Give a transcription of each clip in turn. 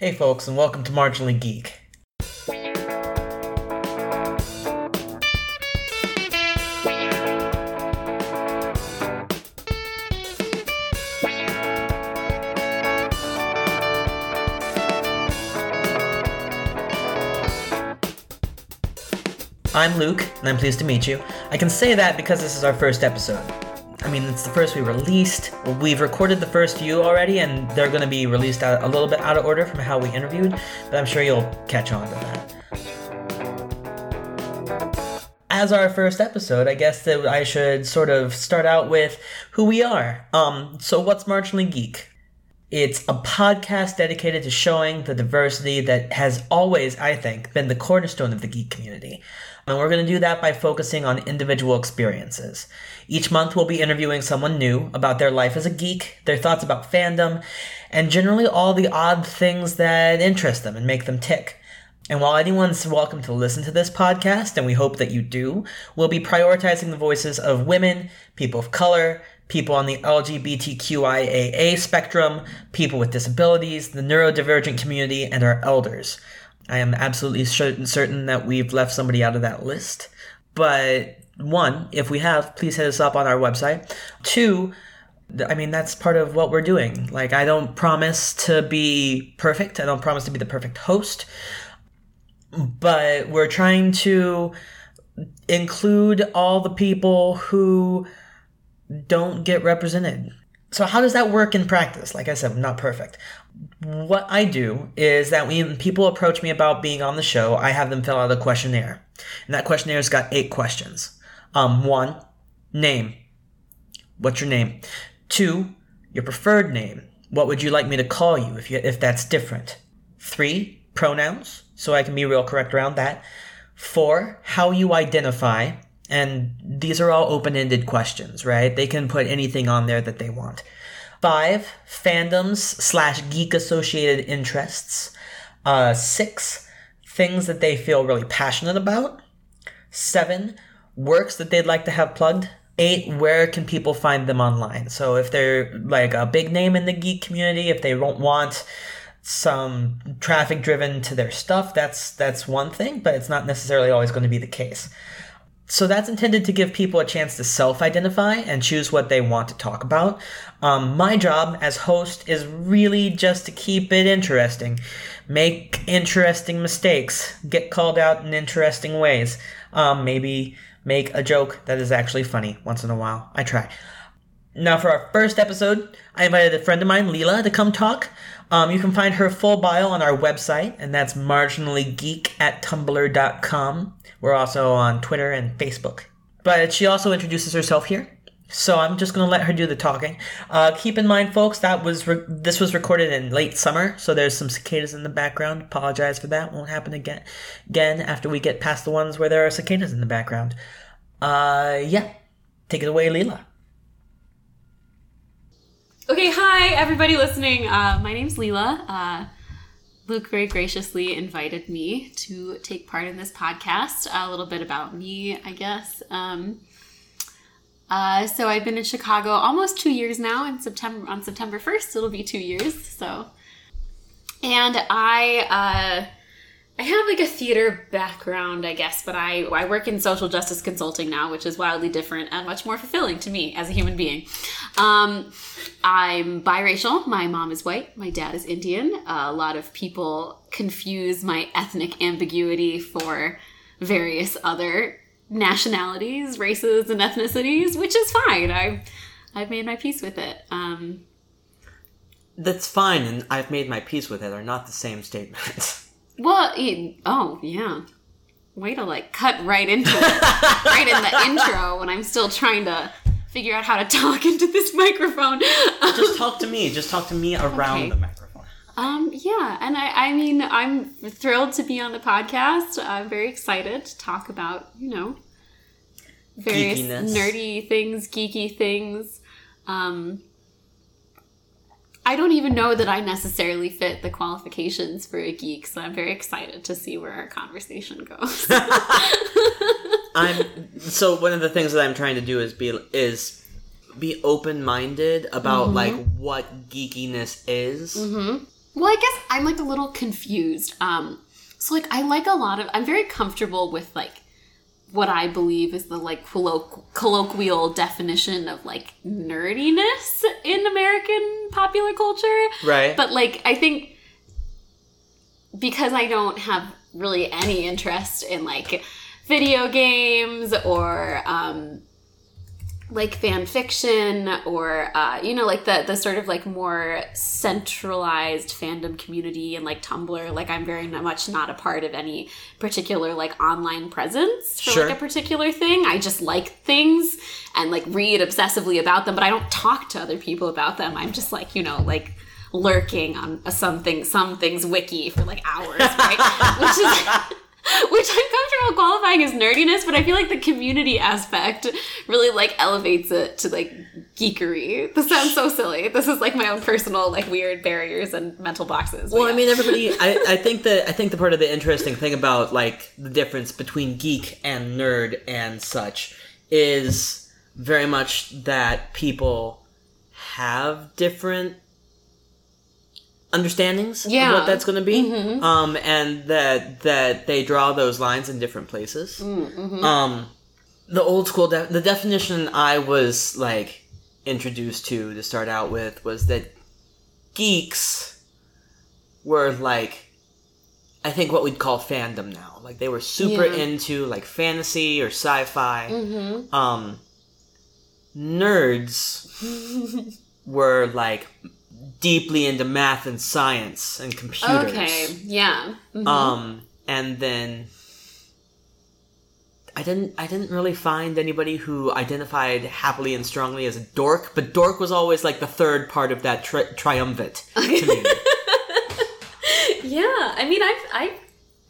Hey, folks, and welcome to Marginally Geek. I'm Luke, and I'm pleased to meet you. I can say that because this is our first episode. I mean, it's the first we released. We've recorded the first few already, and they're going to be released out, a little bit out of order from how we interviewed, but I'm sure you'll catch on to that. As our first episode, I guess that I should sort of start out with who we are. Um, so what's Marginally Geek? It's a podcast dedicated to showing the diversity that has always, I think, been the cornerstone of the geek community. And we're going to do that by focusing on individual experiences. Each month, we'll be interviewing someone new about their life as a geek, their thoughts about fandom, and generally all the odd things that interest them and make them tick. And while anyone's welcome to listen to this podcast, and we hope that you do, we'll be prioritizing the voices of women, people of color, people on the LGBTQIAA spectrum, people with disabilities, the neurodivergent community, and our elders. I am absolutely certain that we've left somebody out of that list. But one, if we have, please hit us up on our website. Two, I mean, that's part of what we're doing. Like, I don't promise to be perfect, I don't promise to be the perfect host, but we're trying to include all the people who don't get represented. So, how does that work in practice? Like I said, I'm not perfect. What I do is that when people approach me about being on the show, I have them fill out a questionnaire. And that questionnaire has got eight questions. Um, one, name. What's your name? Two, your preferred name. What would you like me to call you if you, if that's different? Three, pronouns, so I can be real correct around that. Four, how you identify. And these are all open ended questions, right? They can put anything on there that they want. Five, fandoms slash geek associated interests. Uh, six, things that they feel really passionate about. Seven, works that they'd like to have plugged. Eight, where can people find them online? So if they're like a big name in the geek community, if they don't want some traffic driven to their stuff, that's that's one thing, but it's not necessarily always going to be the case. So that's intended to give people a chance to self-identify and choose what they want to talk about. Um, my job as host is really just to keep it interesting, make interesting mistakes, get called out in interesting ways, um, maybe make a joke that is actually funny once in a while. I try. Now, for our first episode, I invited a friend of mine, Leela, to come talk. Um, you can find her full bio on our website, and that's marginallygeek at tumblr.com. We're also on Twitter and Facebook. But she also introduces herself here. So I'm just gonna let her do the talking. Uh, keep in mind, folks, that was re- this was recorded in late summer, so there's some cicadas in the background. Apologize for that. Won't happen again. Again, after we get past the ones where there are cicadas in the background. Uh, yeah, take it away, Leela. Okay, hi everybody listening. Uh, my name's Leela. Uh, Luke very graciously invited me to take part in this podcast. A little bit about me, I guess. Um, uh, so I've been in Chicago almost two years now. In September, on September first, it'll be two years. So, and I uh, I have like a theater background, I guess, but I, I work in social justice consulting now, which is wildly different and much more fulfilling to me as a human being. Um, I'm biracial. My mom is white. My dad is Indian. Uh, a lot of people confuse my ethnic ambiguity for various other nationalities, races, and ethnicities, which is fine. I've, I've made my peace with it. Um, That's fine, and I've made my peace with it are not the same statements. Well, it, oh yeah, way to like cut right into it, right in the intro when I'm still trying to figure out how to talk into this microphone. Just talk to me. Just talk to me around okay. the microphone. Um, yeah, and I, I mean, I'm thrilled to be on the podcast. I'm very excited to talk about, you know, various Geekiness. nerdy things, geeky things. Um, I don't even know that I necessarily fit the qualifications for a geek, so I'm very excited to see where our conversation goes. I'm so one of the things that I'm trying to do is be is be open minded about mm-hmm. like what geekiness is. Mm-hmm. Well, I guess I'm like a little confused. Um, so like I like a lot of. I'm very comfortable with like what I believe is the like colloqu- colloquial definition of like nerdiness in American popular culture. Right. But like I think because I don't have really any interest in like video games or um like fan fiction or uh, you know like the the sort of like more centralized fandom community and like tumblr like i'm very much not a part of any particular like online presence for Sure. like a particular thing. I just like things and like read obsessively about them but i don't talk to other people about them. I'm just like you know like lurking on a something some things wiki for like hours right? Which is which I'm comfortable qualifying as nerdiness, but I feel like the community aspect really like elevates it to like geekery. This sounds so silly. This is like my own personal like weird barriers and mental boxes. Well, But I mean, everybody. I, I think that I think the part of the interesting thing about like the difference between geek and nerd and such is very much that people have different understandings Yeah. of what that's going to be, um, and that that they draw those lines in different places. Um, the old school, de- the definition I was like introduced to to start out with was that geeks were like I think what we'd call fandom now. Like they were super Yeah. into like fantasy or sci-fi. Um nerds were like deeply into math and science and computers. okay, yeah. Mhm. Um and then I didn't I didn't really find anybody who identified happily and strongly as a dork, but dork was always like the third part of that tri- triumvirate to me. yeah. I mean, I've I've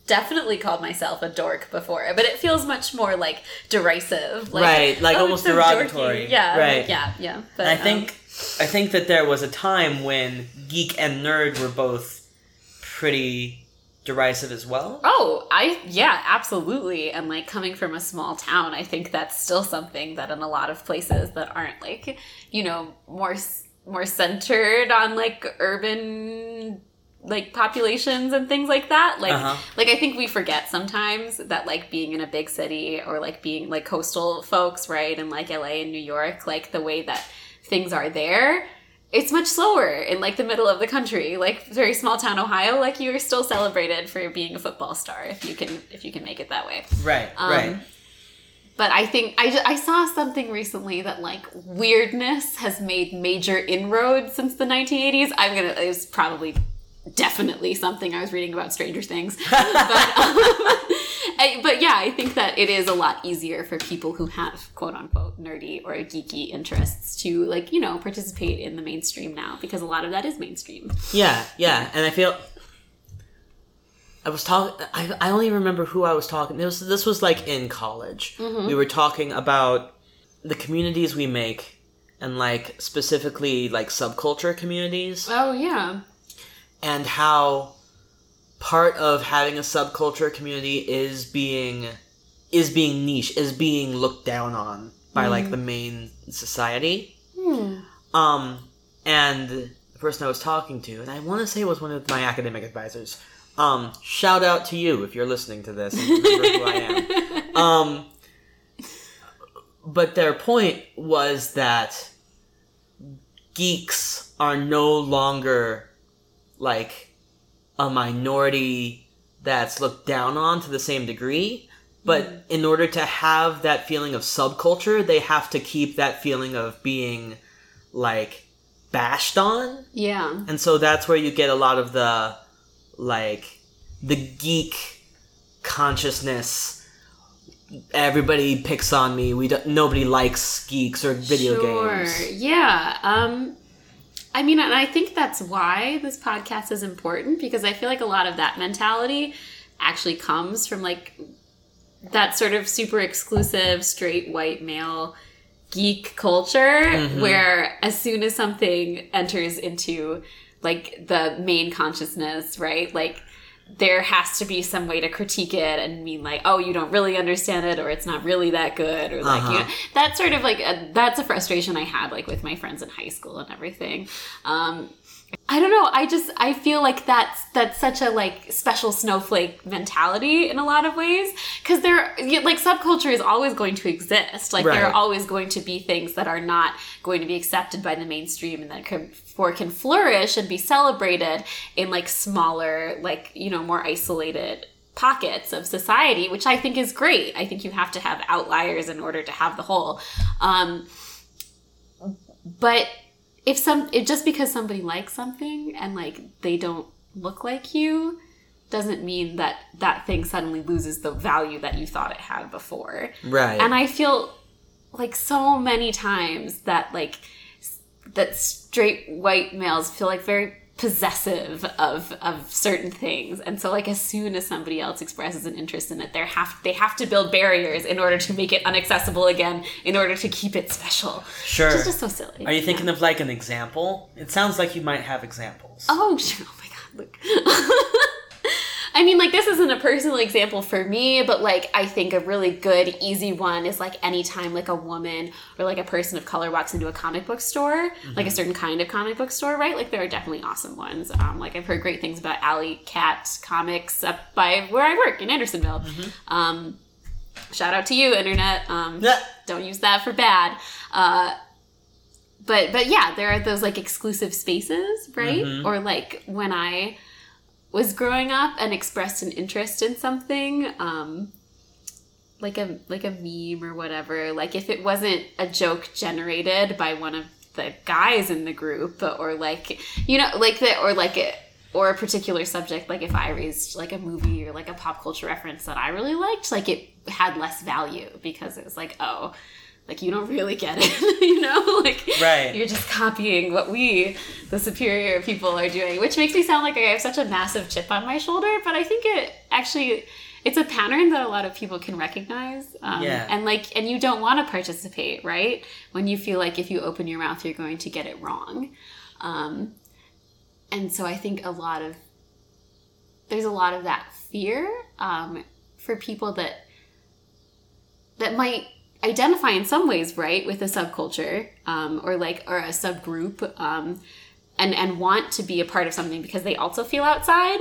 definitely called myself a dork before, but it feels much more like derisive, like, Right, like oh, almost so dorky. derogatory. Yeah, Right. like, yeah, yeah. But I um, think I think that there was a time when geek and nerd were both pretty derisive as well. Oh, I yeah, absolutely. And like coming from a small town, I think that's still something that in a lot of places that aren't like, you know, more more centered on like urban like populations and things like that. Like Uh-huh. like I think we forget sometimes that like being in a big city or like being like coastal folks, right? And like LA and New York, like the way that things are there it's much slower in like the middle of the country. Like very small town ohio like you're still celebrated for being a football star if you can if you can make it that way. Right, Um, right. but i think I, ju- I saw something recently that like weirdness has made major inroads since the 1980s i'm gonna it was probably definitely something i was reading about stranger things. But, um, I- but yeah i think that it is a lot easier for people who have quote unquote nerdy or geeky interests to like you know participate in the mainstream now because a lot of that is mainstream Yeah, yeah, and I feel I was talking. I, I only remember who I was talking. This was, this was like in college. Mm-hmm. We were talking about the communities we make, and like specifically like subculture communities, oh yeah and how part of having a subculture community is being is being niche, is being looked down on by like the main society. Um, and the person I was talking to, and I want to say it was one of my academic advisors. Um, shout out to you if you're listening to this and remember who I am. Um, but their point was that geeks are no longer like a minority that's looked down on to the same degree. But in order to have that feeling of subculture, they have to keep that feeling of being like bashed on. yeah And so that's where you get a lot of the like the geek consciousness. Everybody picks on me. We don't, nobody likes geeks or video sure. games. Yeah. Um I mean and I think that's why this podcast is important because I feel like a lot of that mentality actually comes from like that sort of super exclusive straight white male geek culture Mm-hmm. where as soon as something enters into like the main consciousness, right? Like there has to be some way to critique it and mean like, oh, you don't really understand it, or it's not really that good, or like Uh-huh. know, that's sort of like a, that's a frustration I had like with my friends in high school and everything. Um, I don't know. I just I feel like that's that's such a like special snowflake mentality in a lot of ways because there like subculture is always going to exist. Like there are always going to be things that are not going to be accepted by the mainstream and that can or can flourish and be celebrated in like smaller like you know more isolated pockets of society, which I think is great. I think you have to have outliers in order to have the whole. Um, but if some if just because somebody likes something and like they don't look like you doesn't mean that that thing suddenly loses the value that you thought it had before Right. and i feel like so many times that like that straight white males feel like very possessive of of certain things and so like as soon as somebody else expresses an interest in it they have they have to build barriers in order to make it inaccessible again in order to keep it special Sure. it's just so silly Are you thinking of like an example? It sounds like you might have examples. Oh, sure. Oh my god, Luke. I mean, like, this isn't a personal example for me, but like, I think a really good, easy one is like anytime like a woman or like a person of color walks into a comic book store, like a certain kind of comic book store, right? Like, there are definitely awesome ones. Um, like, I've heard great things about Alleycat Comics up by where I work in Andersonville. Um, shout out to you, internet. Um, Yeah. don't use that for bad. Uh, but but yeah, there are those like exclusive spaces, right? Or like when I was growing up and expressed an interest in something, um, like a like a meme or whatever. Like if it wasn't a joke generated by one of the guys in the group, or like you know, like that, or like it. Or a particular subject, like if I raised like a movie or like a pop culture reference that I really liked, like it had less value because it was like, oh, like you don't really get it, you know? Like Right. you're just copying what we, the superior people, are doing, which makes me sound like I have such a massive chip on my shoulder. But I think it actually, it's a pattern that a lot of people can recognize. Um, Yeah. And like, and you don't want to participate, right? When you feel like if you open your mouth, you're going to get it wrong. Um, and so I think a lot of there's a lot of that fear um, for people that that might identify in some ways right with a subculture um, or like or a subgroup um, and and want to be a part of something because they also feel outside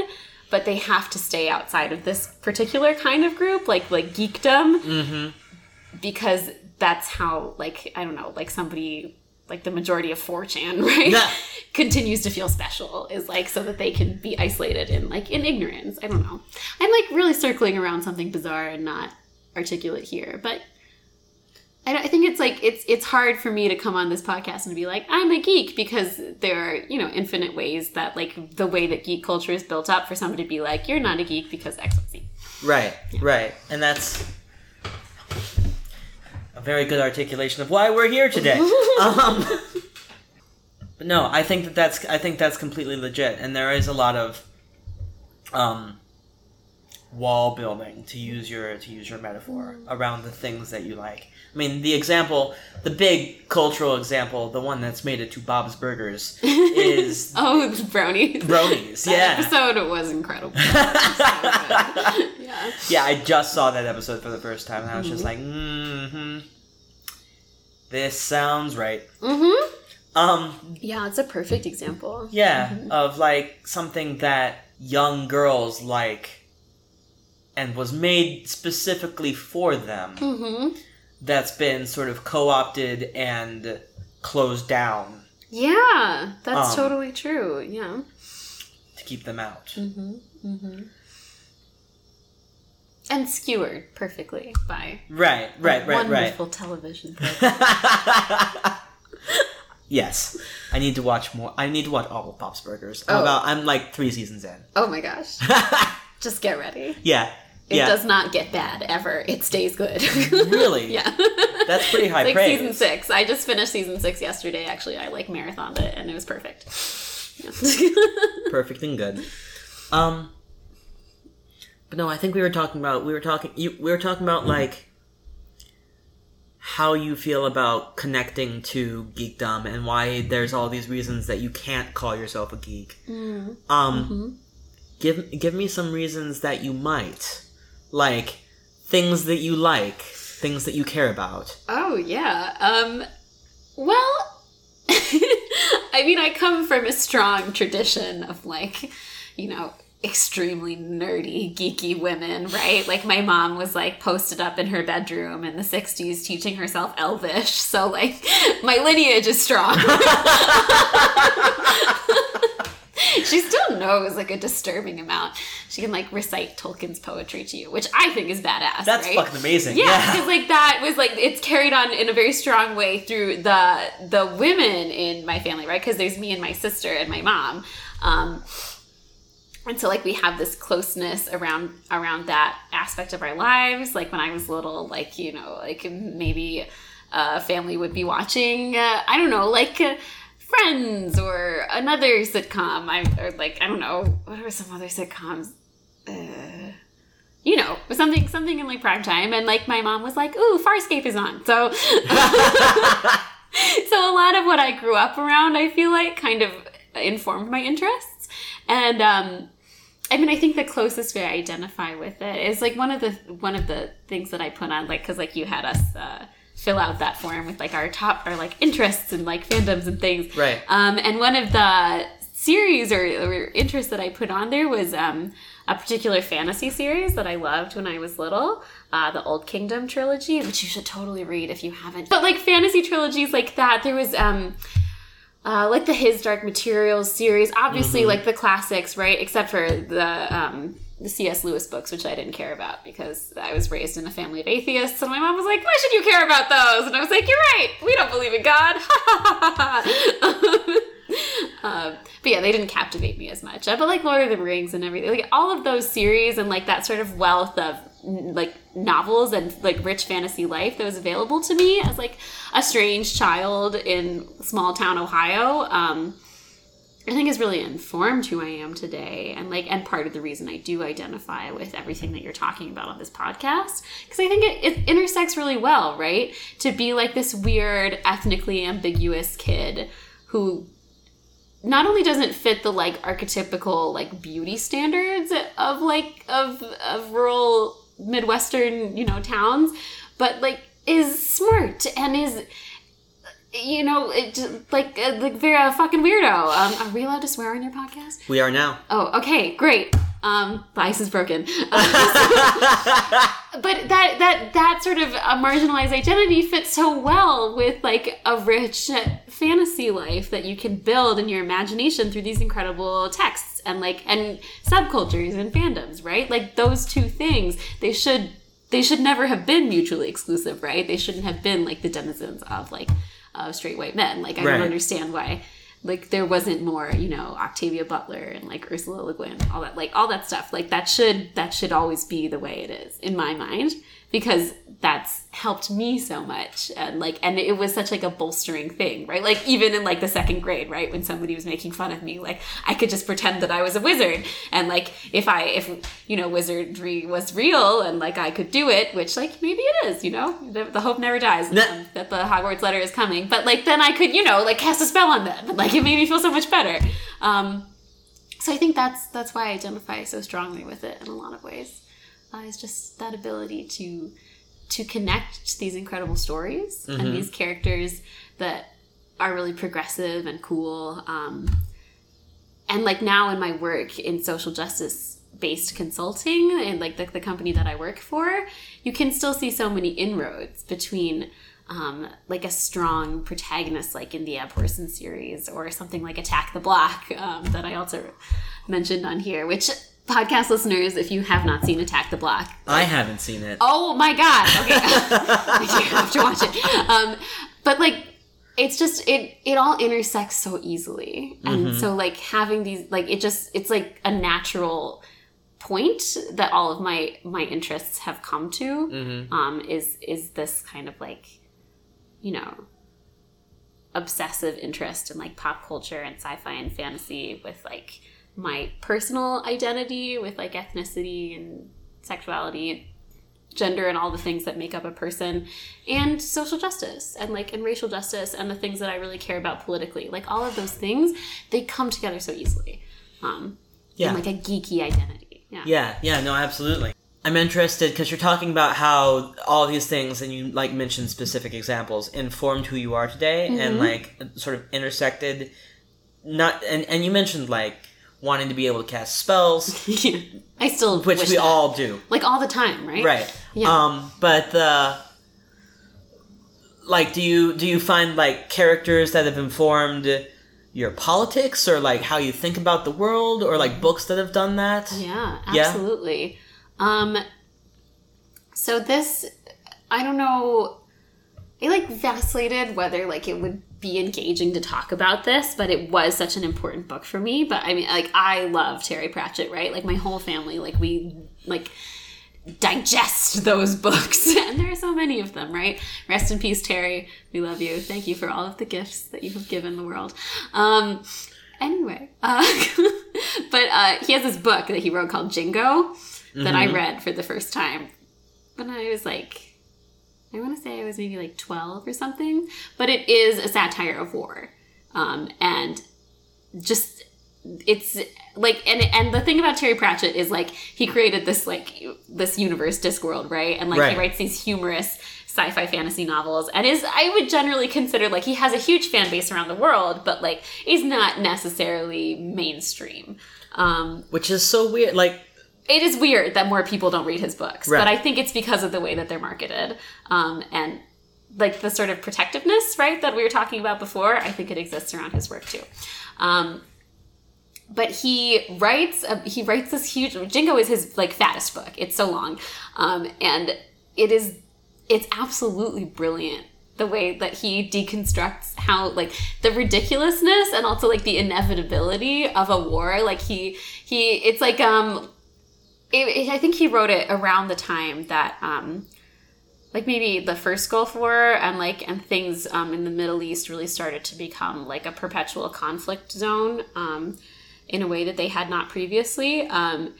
but they have to stay outside of this particular kind of group like like geekdom. Because that's how like i don't know like somebody like the majority of 4chan right Yeah. continues to feel special is like so that they can be isolated in like in ignorance. I don't know. I'm like really circling around something bizarre and not articulate here but I, I think it's like it's it's hard for me to come on this podcast and be like I'm a geek because there are you know infinite ways that like the way that geek culture is built up for somebody to be like you're not a geek because X Y Z. Right, right. And that's a very good articulation of why we're here today. um, but no, I think that that's I think that's completely legit, and there is a lot of um, wall building to use your to use your metaphor around the things that you like. I mean, the example, the big cultural example, the one that's made it to Bob's Burgers, is Oh, the brownie. bronies. That Yeah. episode was incredible. yeah. Yeah, I just saw that episode for the first time, and I was just like, mm-hmm. This sounds right. Mm-hmm. Um, Yeah, it's a perfect example. yeah, of like something that young girls like, and was made specifically for them. Mm-hmm. That's been sort of co-opted and closed down Yeah, that's Um, totally true. Yeah. to keep them out. Mm-hmm. Mm-hmm. And skewered perfectly by Right, right, right, right. wonderful television. yes, I need to watch more. I need to watch all of Bob's Burgers. I'm Oh. about. I'm like three seasons in. oh my gosh! Just get ready. yeah, It yeah. does not get bad ever. It stays good. Really? yeah. That's pretty high like praise. season six. I just finished season six yesterday. Actually, I like marathoned it, and it was perfect. Yeah. Perfect and good. Um, but no, I think we were talking about we were talking you we were talking about like how you feel about connecting to geekdom and why there's all these reasons that you can't call yourself a geek. Mm. Um, Mm-hmm. Give give me some reasons that you might like things that you like, things that you care about. Oh yeah. Um well I I mean, I come from a strong tradition of like, you know, extremely nerdy, geeky women, right? Like my mom was like posted up in her bedroom in the 60s teaching herself Elvish. So like my lineage is strong. she still knows like a disturbing amount. She can like recite Tolkien's poetry to you, which I think is badass. That's right? fucking amazing. Yeah, Yeah. because like that was like it's carried on in a very strong way through the the women in my family, right? Because there's me and my sister and my mom, um, and so like we have this closeness around around that aspect of our lives. Like when I was little, like you know, like maybe a family would be watching, uh, I don't know, like. Uh, Friends or another sitcom. I or like I don't know what are some other sitcoms. Uh, you know, something something in like prime time, and like my mom was like, "Ooh, Farscape is on." So, so a lot of what I grew up around, I feel like, kind of informed my interests, and um, I mean, I think the closest way I identify with it is like one of the one of the things that I put on, like, because like you had us. Uh, fill out that form with like our top our like interests and like fandoms and things Right. um, and one of the series or, or interests that I put on there was um, a particular fantasy series that I loved when I was little, uh, the Old Kingdom trilogy, which you should totally read if you haven't. But like fantasy trilogies like that, there was um, uh, like the His Dark Materials series, obviously like the classics, right? Except for the um, the C.S. Lewis books, which I didn't care about because I was raised in a family of atheists, and my mom was like, "Why should you care about those?" And I was like, "You're right. We don't believe in God." Um, but yeah, they didn't captivate me as much. But like Lord of the Rings and everything, like all of those series and like that sort of wealth of like novels and like rich fantasy life that was available to me as like a strange child in small town Ohio. Um, I think has really informed who I am today, and like, and part of the reason I do identify with everything that you're talking about on this podcast, because I think it, it intersects really well, right? To be like this weird, ethnically ambiguous kid who not only doesn't fit the like archetypical like beauty standards of like of of rural midwestern you know towns but like is smart and is you know it just, like uh, like very a fucking weirdo. Um are we allowed to swear on your podcast? We are now. oh okay great. Um the ice is broken. But that that that sort of a marginalized identity fits so well with like a rich fantasy life that you can build in your imagination through these incredible texts and like and subcultures and fandoms right? Like those two things they should they should never have been mutually exclusive right? They shouldn't have been like the denizens of like uh, straight white men. Like i Right. don't understand why like there wasn't more you know octavia butler and like ursula le guin all that like all that stuff. Like that should that should always be the way it is in my mind. Because that's helped me so much and like and it was such like a bolstering thing right? Like even in like the second grade right when somebody was making fun of me like i could just pretend that i was a wizard. And like if i if you know wizardry was real and like i could do it which like maybe it is you know? The, the hope never dies Nah. um, that the hogwarts letter is coming. But like then i could you know like cast a spell on them. And like it made me feel so much better. Um so i think that's that's why i identify so strongly with it in a lot of ways uh, is just that ability to to connect these incredible stories and these characters that are really progressive and cool um, and like now in my work in social justice based consulting and like the, the company that i work for you can still see so many inroads between um, like a strong protagonist like in the abhorsen series or something like attack the block um, that i also mentioned on here which podcast listeners if you have not seen attack the block I haven't seen it. Oh my god! Okay, you have to watch it. Um, but like, it's just it it all intersects so easily, and so like having these like it just it's like a natural point that all of my my interests have come to. Um, is is this kind of like, you know, obsessive interest in like pop culture and sci-fi and fantasy with like my personal identity with like ethnicity and sexuality gender and all the things that make up a person and social justice and like and racial justice and the things that i really care about politically like all of those things they come together so easily um Yeah. like a geeky identity yeah Yeah, yeah, no, absolutely. I'm interested because you're talking about how all these things, and you like mentioned specific examples, informed who you are today, and like sort of intersected not and and you mentioned like wanting to be able to cast spells, yeah. I still which we that. all do. like all the time, right? Right. Yeah. Um, but the like, do you do you find like characters that have informed your politics or like how you think about the world or like books that have done that? Yeah, Yeah? absolutely. Um, so this, I don't know. I like vacillated whether like it would be engaging to talk about this, but it was such an important book for me. But I mean, like I love Terry Pratchett, right? Like my whole family, like we like digest those books, and there are so many of them, right? Rest in peace, Terry. We love you. Thank you for all of the gifts that you have given the world. Um, anyway, uh, but uh, he has this book that he wrote called Jingo that I read for the first time when I was like, I want to say I was maybe like 12 or something, but it is a satire of war. Um, and just, it's like, and, and the thing about Terry Pratchett is like, he created this, like, this universe, Discworld, right? And like, Right. he writes these humorous sci-fi fantasy novels and is i would generally consider like he has a huge fan base around the world but like is not necessarily mainstream um Which is so weird. Like, it is weird that more people don't read his books, Right. but I think it's because of the way that they're marketed um, and like the sort of protectiveness, right, that we were talking about before. I think it exists around his work too. Um, but he writes a, he writes this huge Jingo is his like fattest book. It's so long, um, and it is it's absolutely brilliant the way that he deconstructs how like the ridiculousness and also like the inevitability of a war. Like he he it's like um it, it- I think he wrote it around the time that um like maybe the first Gulf War and like and things um, in the Middle East really started to become like a perpetual conflict zone um, in a way that they had not previously. Um,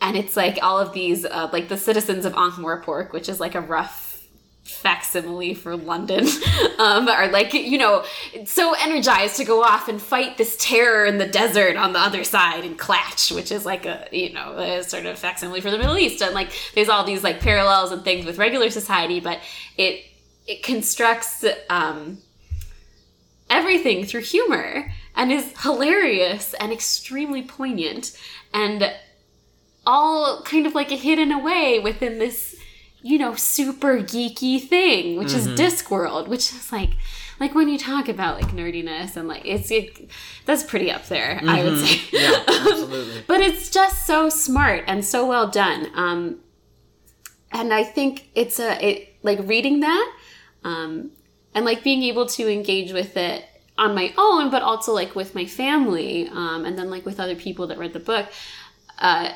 and it's like all of these uh, like the citizens of Ankh-Morpork, which is like a rough facsimile for London, um, are like you know so energized to go off and fight this terror in the desert on the other side in Klatch, which is like a you know a sort of facsimile for the Middle East, and like there's all these like parallels and things with regular society, but it it constructs um, everything through humor and is hilarious and extremely poignant and all kind of like hidden away within this you know super geeky thing which is discworld which is like like when you talk about like nerdiness and like it's it, that's pretty up there i would say. Yeah, absolutely. but it's just so smart and so well done um and i think it's a it like reading that um and like being able to engage with it on my own but also like with my family um and then like with other people that read the book uh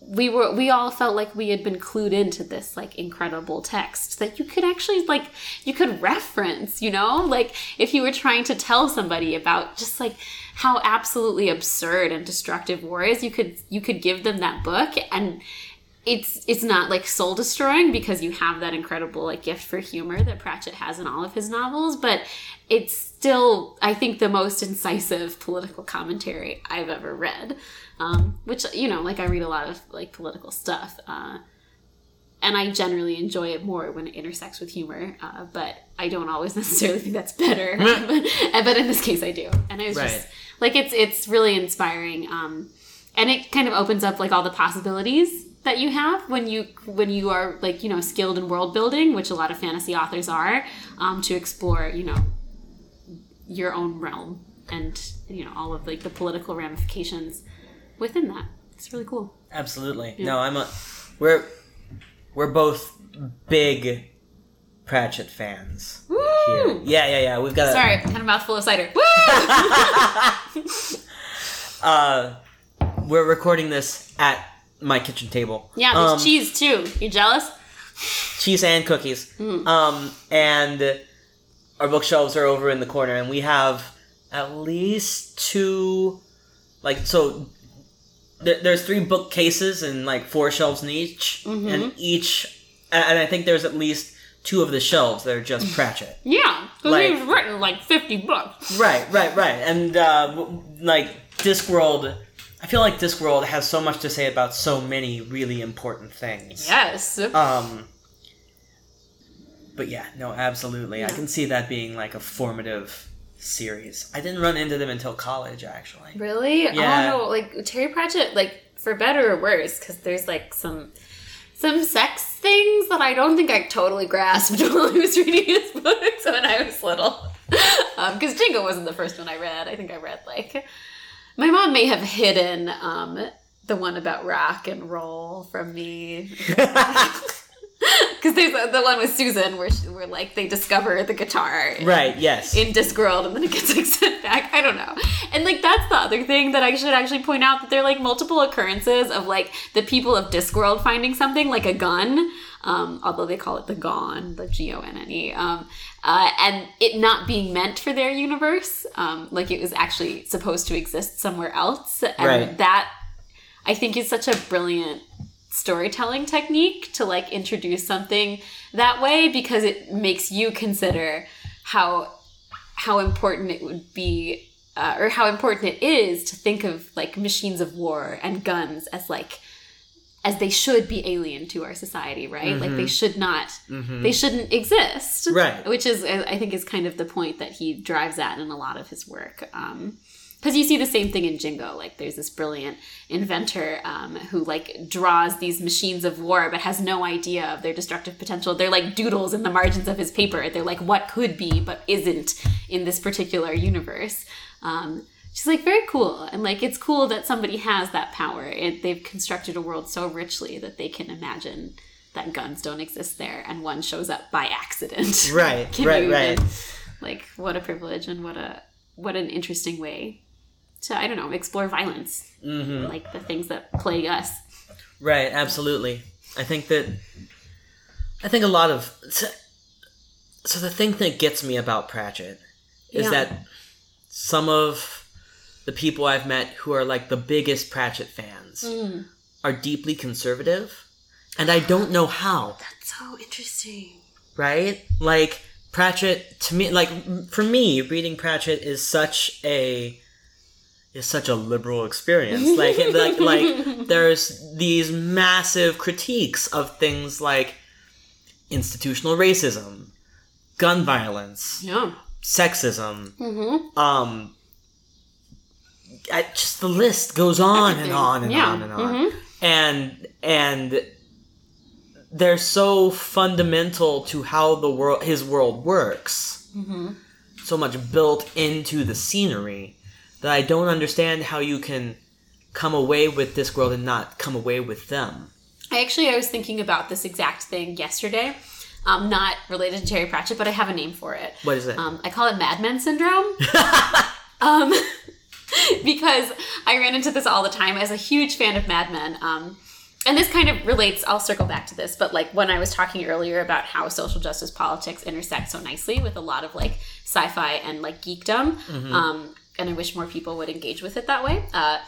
we were we all felt like we had been clued into this like incredible text that you could actually like you could reference you know like if you were trying to tell somebody about just like how absolutely absurd and destructive war is you could you could give them that book and it's it's not like soul destroying because you have that incredible like gift for humor that Pratchett has in all of his novels, but it's still I think the most incisive political commentary I've ever read. Um, which you know, like I read a lot of like political stuff, uh, and I generally enjoy it more when it intersects with humor. Uh, but I don't always necessarily think that's better. but, but in this case, I do, and it was Right. just like it's it's really inspiring. Um, and it kind of opens up like all the possibilities that you have when you when you are like you know skilled in world building which a lot of fantasy authors are um, to explore you know your own realm and you know all of like the political ramifications within that it's really cool Absolutely. No, I'm a. We're we're both big Pratchett fans. Here. Woo! Yeah, yeah, yeah. We've got a. sorry had a mouthful of cider Woo! Uh, we're recording this at my kitchen table. yeah there's Um, cheese too you jealous cheese and cookies. Um, and our bookshelves are over in the corner, and we have at least two, like so. There, there's three bookcases and like four shelves in each, and each, and I think there's at least two of the shelves that are just Pratchett. yeah because Like- he's written like 50 books Right, right, right. And uh, like Discworld, I feel like Discworld has so much to say about so many really important things. yes Um. But yeah, no, absolutely. I can see that being like a formative series. I didn't run into them until college, actually. Really? Yeah. Oh no, like Terry Pratchett, like for better or worse, because there's like some some sex things that I don't think I totally grasped while I was reading his books when I was little. Because Jingo wasn't the first one I read. I think I read like my mom may have hidden um, the one about rock and roll from me. Because there's the- the one with Susan where, she, where like they discover the guitar Right, yes. in Discworld and then it gets like sent back. I don't know. And like that's the other thing that I should actually point out that there are like multiple occurrences of like the people of Discworld finding something like a gun. Um, although they call it the Gonne, the G O N N E, um, uh, and it not being meant for their universe, um, like it was actually supposed to exist somewhere else, and Right. that I think is such a brilliant storytelling technique to like introduce something that way because it makes you consider how how important it would be uh, or how important it is to think of like machines of war and guns as like as they should be alien to our society right? Like they should not they shouldn't exist. Right. which is i think is kind of the point that he drives at in a lot of his work. Um because you see the same thing in Jingo. Like, there's this brilliant inventor um, who like draws these machines of war, but has no idea of their destructive potential. They're like doodles in the margins of his paper. They're like what could be, but isn't in this particular universe. Um, she's like very cool, and like it's cool that somebody has that power. It, they've constructed a world so richly that they can imagine that guns don't exist there, and one shows up by accident. Right, right, right. even- like what a privilege and what a what an interesting way to I don't know explore violence, Mm-hmm. like the things that plague us. Right, absolutely. I think that I think a lot of so, so the thing that gets me about Pratchett is Yeah. that some of the people I've met who are like the biggest Pratchett fans Mm. are deeply conservative, and I don't know how. That's so interesting. right? Like Pratchett to me, like for me, reading Pratchett is such a is such a liberal experience. Like like like there's these massive critiques of things like institutional racism, gun violence, Yeah. sexism, Mm-hmm. um. I, just the list goes on and on and Yeah. on and on Mhm. and and they're so fundamental to how the world his world works Mm-hmm. so much built into the scenery that i don't understand how you can come away with this world and not come away with them I actually I was thinking about this exact thing yesterday. Um, not related to Terry Pratchett, but I have a name for it. what is it Um, I call it Mad Men syndrome. um, because I ran into this all the time as a huge fan of Mad Men. Um, and this kind of relates, I'll circle back to this, but like when I was talking earlier about how social justice politics intersect so nicely with a lot of like sci fi and like geekdom. Um, and I wish more people would engage with it that way. Uh,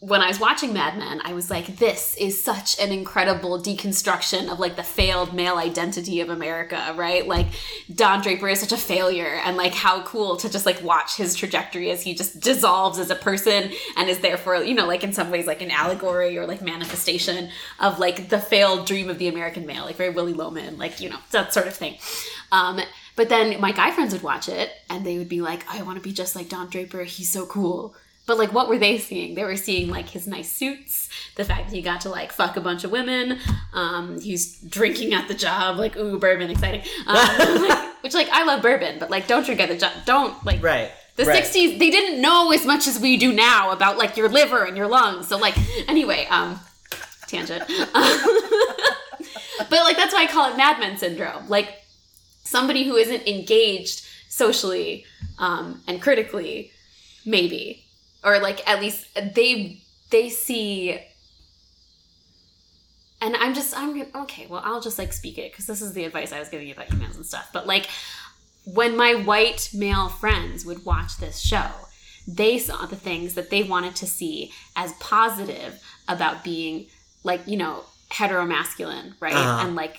when I was watching Mad Men, I was like, this is such an incredible deconstruction of like the failed male identity of America, right? Like Don Draper is such a failure and like how cool to just like watch his trajectory as he just dissolves as a person and is therefore, you know, like in some ways like an allegory or like manifestation of like the failed dream of the American male, like very Willy Loman, like, you know, that sort of thing. Um, but then my guy friends would watch it and they would be like, I want to be just like Don Draper. He's so cool. But like, what were they seeing? They were seeing like his nice suits, the fact that he got to like fuck a bunch of women. Um, he's drinking at the job, like ooh, bourbon, exciting. Um, which like I love bourbon, but like don't drink at the job. Don't like right the right. 60s. They didn't know as much as we do now about like your liver and your lungs. So like anyway, um, tangent. but like that's why I call it Mad Men syndrome. Like somebody who isn't engaged socially um, and critically, maybe, or like at least they they see. And I'm just I'm okay. Well, I'll just like speak it because this is the advice I was giving you about emails and stuff. But like when my white male friends would watch this show, they saw the things that they wanted to see as positive about being like you know heteromasculine, right? Uh-huh. And like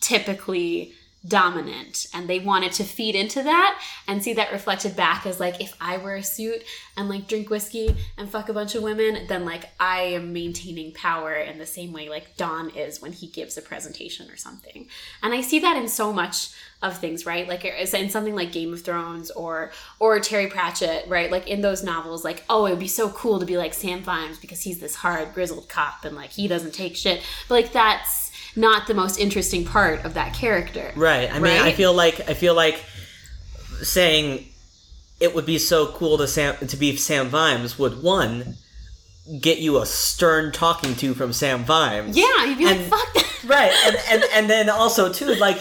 typically dominant and they wanted to feed into that and see that reflected back as like if I wear a suit and like drink whiskey and fuck a bunch of women then like I am maintaining power in the same way like Don is when he gives a presentation or something. And I see that in so much of things, right? Like in something like Game of Thrones or or Terry Pratchett, right? Like in those novels, like oh, it would be so cool to be like Sam Vimes because he's this hard grizzled cop and like he doesn't take shit. But like that's not the most interesting part of that character. Right. I mean, I feel like I feel like saying it would be so cool to Sam to be Sam Vimes would one get you a stern talking to from Sam Vimes. Yeah, you'd be And- like, fuck that. Right. And, and and then also too like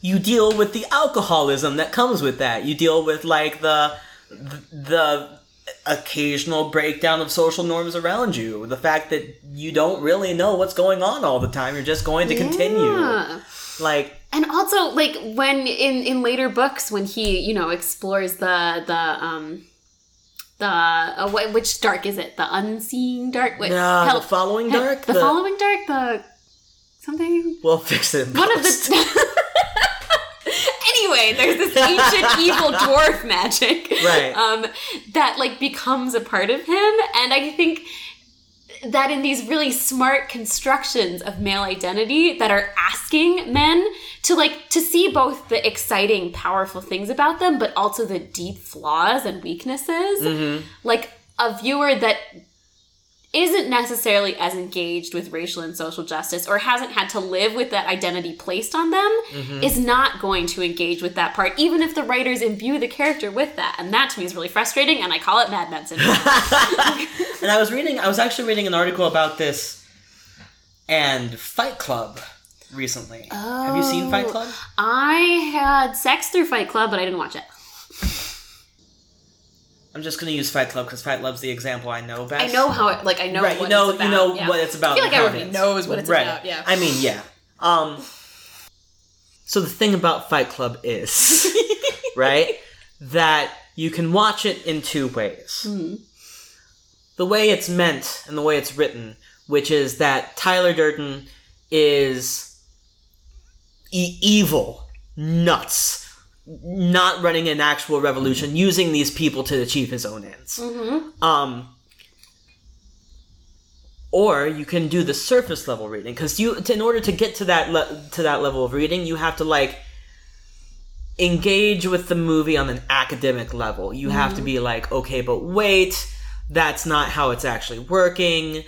you deal with the alcoholism that comes with that. You deal with like the the occasional breakdown of social norms around you. The fact that you don't really know what's going on all the time. You're just going to continue. Like And also, like when in in later books, when he you know explores the the um the uh, which dark is it? The unseen dark. Wait, uh, hell- the following hell- dark. The, following dark. The something. We'll fix it. in One of the. anyway, there's this ancient evil dwarf magic, Right. Um, that like becomes a part of him, and I think that in these really smart constructions of male identity that are asking men to like to see both the exciting powerful things about them but also the deep flaws and weaknesses like a viewer that isn't necessarily as engaged with racial and social justice or hasn't had to live with that identity placed on them mm-hmm. is not going to engage with that part even if the writers imbue the character with that and that to me is really frustrating and i call it mad men syndrome And I was reading, I was actually reading an article about this and Fight Club recently. Have you seen Fight Oh. Club? I had sex through Fight Club, but I didn't watch it. I'm just to use Fight Club because Fight Club's the example I know best. I know how it, like, I know right, what you know, it's about. you know yeah. what it's about. I feel like everybody knows what it's right. about, yeah. I mean, yeah. Um. So the thing about Fight Club is, right, that you can watch it in two ways. Hmm. The way it's meant and the way it's written, which is that Tyler Durden is e- evil, nuts, not running an actual revolution, using these people to achieve his own ends. Mm-hmm. Um, or you can do the surface level reading because you, in order to get to that le- to that level of reading, you have to like engage with the movie on an academic level. You have to be like, okay, but wait, that's not how it's actually working.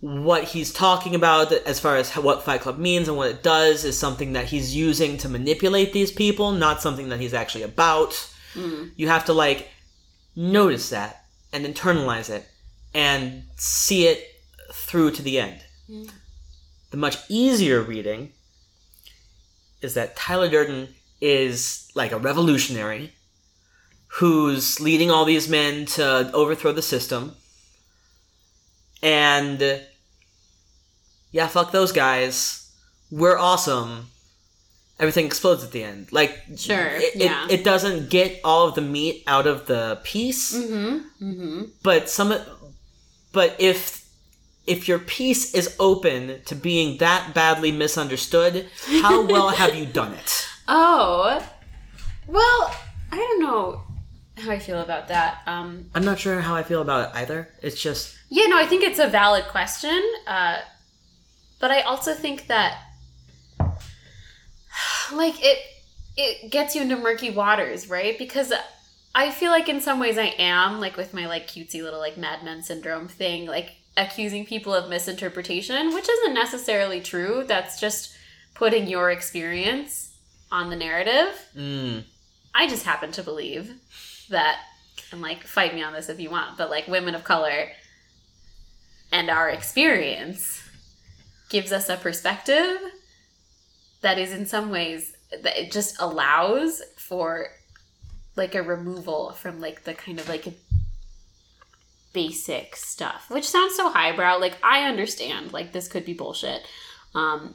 What he's talking about, as far as what Fight Club means and what it does, is something that he's using to manipulate these people, not something that he's actually about. Mm. You have to like notice that and internalize it and see it through to the end. Mm. The much easier reading is that Tyler Durden is like a revolutionary who's leading all these men to overthrow the system. And yeah, fuck those guys. We're awesome. Everything explodes at the end. Like Sure, it, yeah. it, it doesn't get all of the meat out of the piece Mm-hmm. Mm-hmm. but some but if if your piece is open to being that badly misunderstood how well have you done it Oh, well, I don't know how I feel about that. Um, i'm not sure how i feel about it either it's just yeah, no, I think it's a valid question. Uh, but I also think that, like, it it gets you into murky waters, right? Because I feel like in some ways I am like with my like cutesy little like Mad Men syndrome thing, like accusing people of misinterpretation, which isn't necessarily true. That's just putting your experience on the narrative. mm, I just happen to believe that, and like, fight me on this if you want, but like, women of color and our experience gives us a perspective that is in some ways that it just allows for like a removal from like the kind of like basic stuff which sounds so highbrow like i understand like this could be bullshit um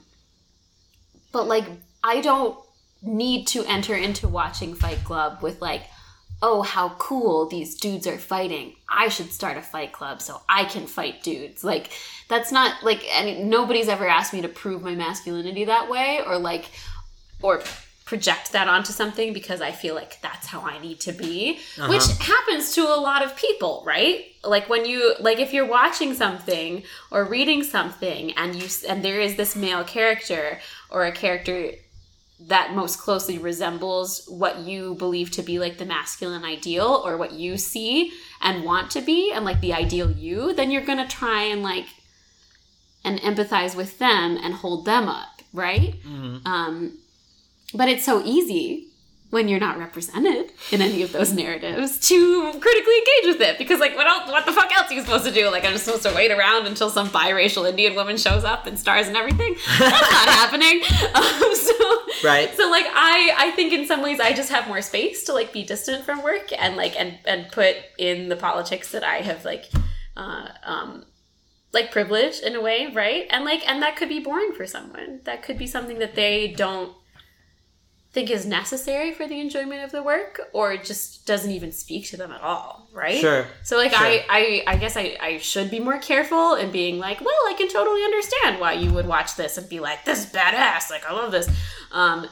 but like i don't need to enter into watching fight club with like oh how cool these dudes are fighting i should start a fight club so i can fight dudes like that's not like any nobody's ever asked me to prove my masculinity that way or like or project that onto something because I feel like that's how I need to be, Uh-huh. which happens to a lot of people, right? Like when you like if you're watching something or reading something and you and there is this male character or a character that most closely resembles what you believe to be like the masculine ideal or what you see and want to be and like the ideal you, then you're going to try and like and empathize with them and hold them up, right? Mhm. Um, but it's so easy when you're not represented in any of those narratives to critically engage with it. Because like what else what the fuck else are you supposed to do? Like i'm just supposed to wait around until some biracial indian woman shows up and stars and everything? That's not happening. Um, so Right. so like i i think in some ways i just have more space to like be distant from work and like and and put in the politics that i have like uh um like privilege in a way right? And like and that could be boring for someone. That could be something that they don't think is necessary for the enjoyment of the work or just doesn't even speak to them at all right Sure. so like Sure. I, I i guess I, I should be more careful in being like well i can totally understand why you would watch this and be like this is badass like i love this um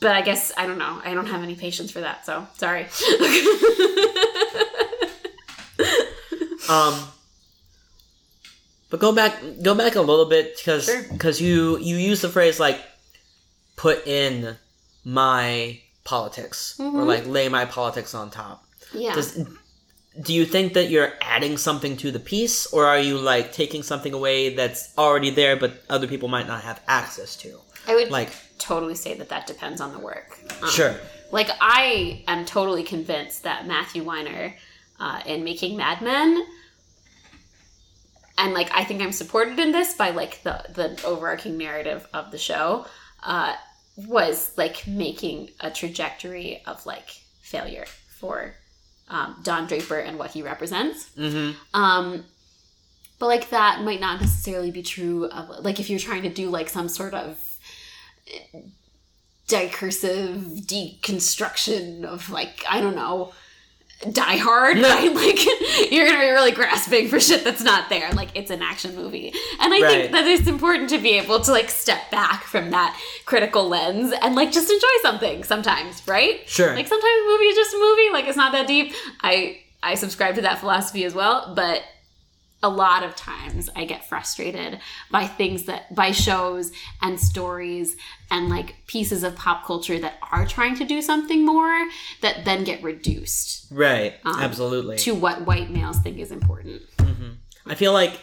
but i guess i don't know i don't have any patience for that so sorry Um, but go back, go back a little bit because Sure. because you you use the phrase like put in my politics or Mhm. like lay my politics on top. yeah Does do you think that you're adding something to the piece, or are you like taking something away that's already there but other people might not have access to? i would Like, totally say that that depends on the work Um, sure, like i am totally convinced that matthew weiner uh, in making mad men and like i think i'm supported in this by like the the overarching narrative of the show uh, was like making a trajectory of like failure for um, don draper and what he represents mm-hmm. um, but like that might not necessarily be true of like if you're trying to do like some sort of eh, discursive deconstruction of like I don't know Die Hard, right? Like you're gonna be really grasping for shit that's not there. Like it's an action movie, and I Right. think that it's important to be able to like step back from that critical lens and like just enjoy something sometimes, right? sure, Like sometimes a movie is just a movie, like it's not that deep. I I subscribe to that philosophy as well, but a lot of times I get frustrated by things that by shows and stories and like pieces of pop culture that are trying to do something more that then get reduced right, um, absolutely. to what white males think is important. I feel like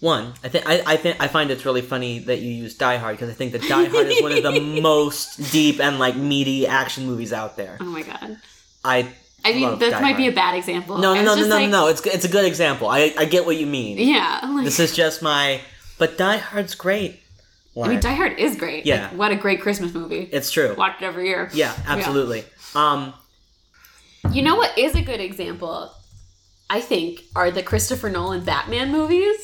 one. I think I, I think I find it's really funny that you use Die Hard because I think that Die Hard is one of the most deep and like meaty action movies out there. Oh my god. I I mean, love that Die might be a bad example. no no no no no like, no no. It's it's a good example. I I get what you mean. Yeah. like- This is just my. But Die Hard's great. I mean. Die Hard is great. Yeah. Like, what a great Christmas movie. it's true. Watch it every year. Yeah, absolutely. Um, You know what is a good example? I think are the Christopher Nolan Batman movies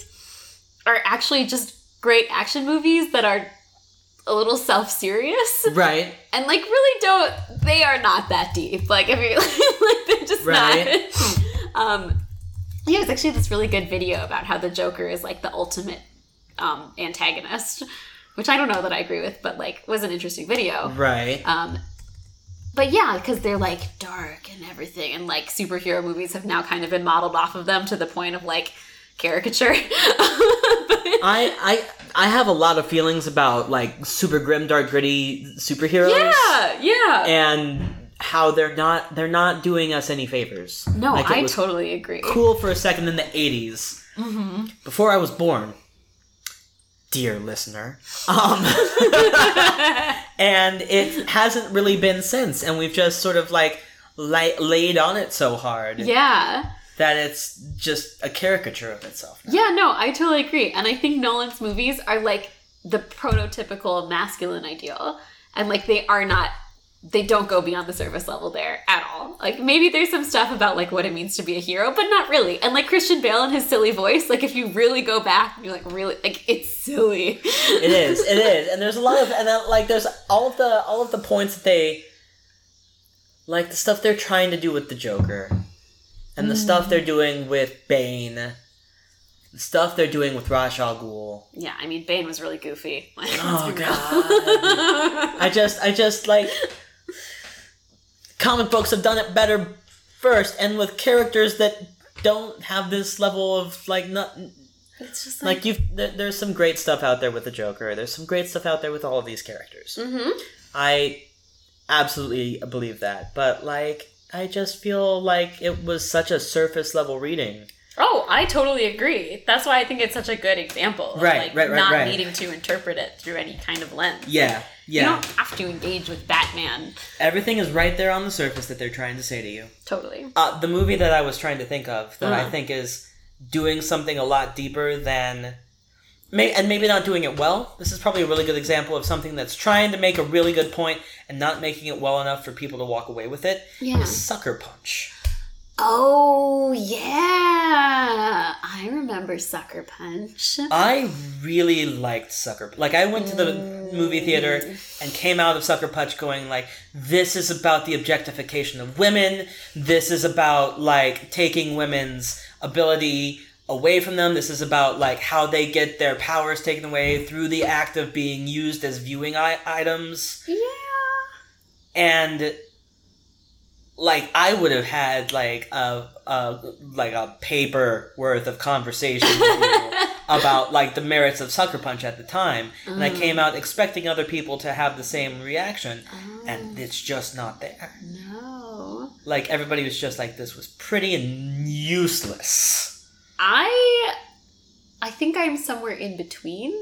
are actually just great action movies that are a little self-serious right. and like really don't they are not that deep. Like if you like they're just Right. not um yeah, it's actually this really good video about how the Joker is like the ultimate um antagonist, which I don't know that I agree with, but like was an interesting video. Right. Um, but yeah, because they're like dark and everything, and like superhero movies have now kind of been modeled off of them to the point of like caricature. I I I have a lot of feelings about like super grim, dark, gritty superheroes. yeah, yeah. and how they're not they're not doing us any favors. no, Like, I totally agree. cool for a second in the 80s hmm before I was born. Dear listener, um, and it hasn't really been since, and we've just sort of like la- laid on it so hard yeah, that it's just a caricature of itself. now. yeah. No, I totally agree, and I think Nolan's movies are like the prototypical masculine ideal, and like they are not. They don't go beyond the surface level there at all. Like maybe there's some stuff about like what it means to be a hero, but not really. And like Christian Bale and his silly voice, like if you really go back, you're like really like it's silly. It is, it is, and there's a lot of, and then like there's all of the all of the points that they, like the stuff they're trying to do with the Joker, and the stuff they're doing with Bane, the stuff they're doing with Ra's al Ghul. Yeah, I mean, Bane was really goofy. Oh god. I just I just like comic books have done it better first and with characters that don't have this level of like not it's just like, like you've there, there's some great stuff out there with the Joker. There's some great stuff out there with all of these characters. hmm I absolutely believe that, but like I just feel like it was such a surface level reading. Oh, I totally agree. That's why I think it's such a good example. Of, Right, like, right, right, Not right. needing to interpret it through any kind of lens. Yeah, yeah. You don't have to engage with Batman. Everything is right there on the surface that they're trying to say to you. Totally. Uh, the movie that I was trying to think of that I Uh-huh. think is doing something a lot deeper than, may, and maybe not doing it well. This is probably a really good example of something that's trying to make a really good point and not making it well enough for people to walk away with it. Yeah. Sucker Punch. Oh, yeah. I remember Sucker Punch. I really liked Sucker. Like I went to the movie theater and came out of Sucker Punch going like, this is about the objectification of women. This is about like taking women's ability away from them. This is about like how they get their powers taken away through the act of being used as viewing I- items. Yeah. And like I would have had like a, a like a paper worth of conversation with about like the merits of Sucker Punch at the time, and I mm. came out expecting other people to have the same reaction, and oh. it's just not there. No. Like everybody was just like, "This was pretty and useless." I I think I'm somewhere in between.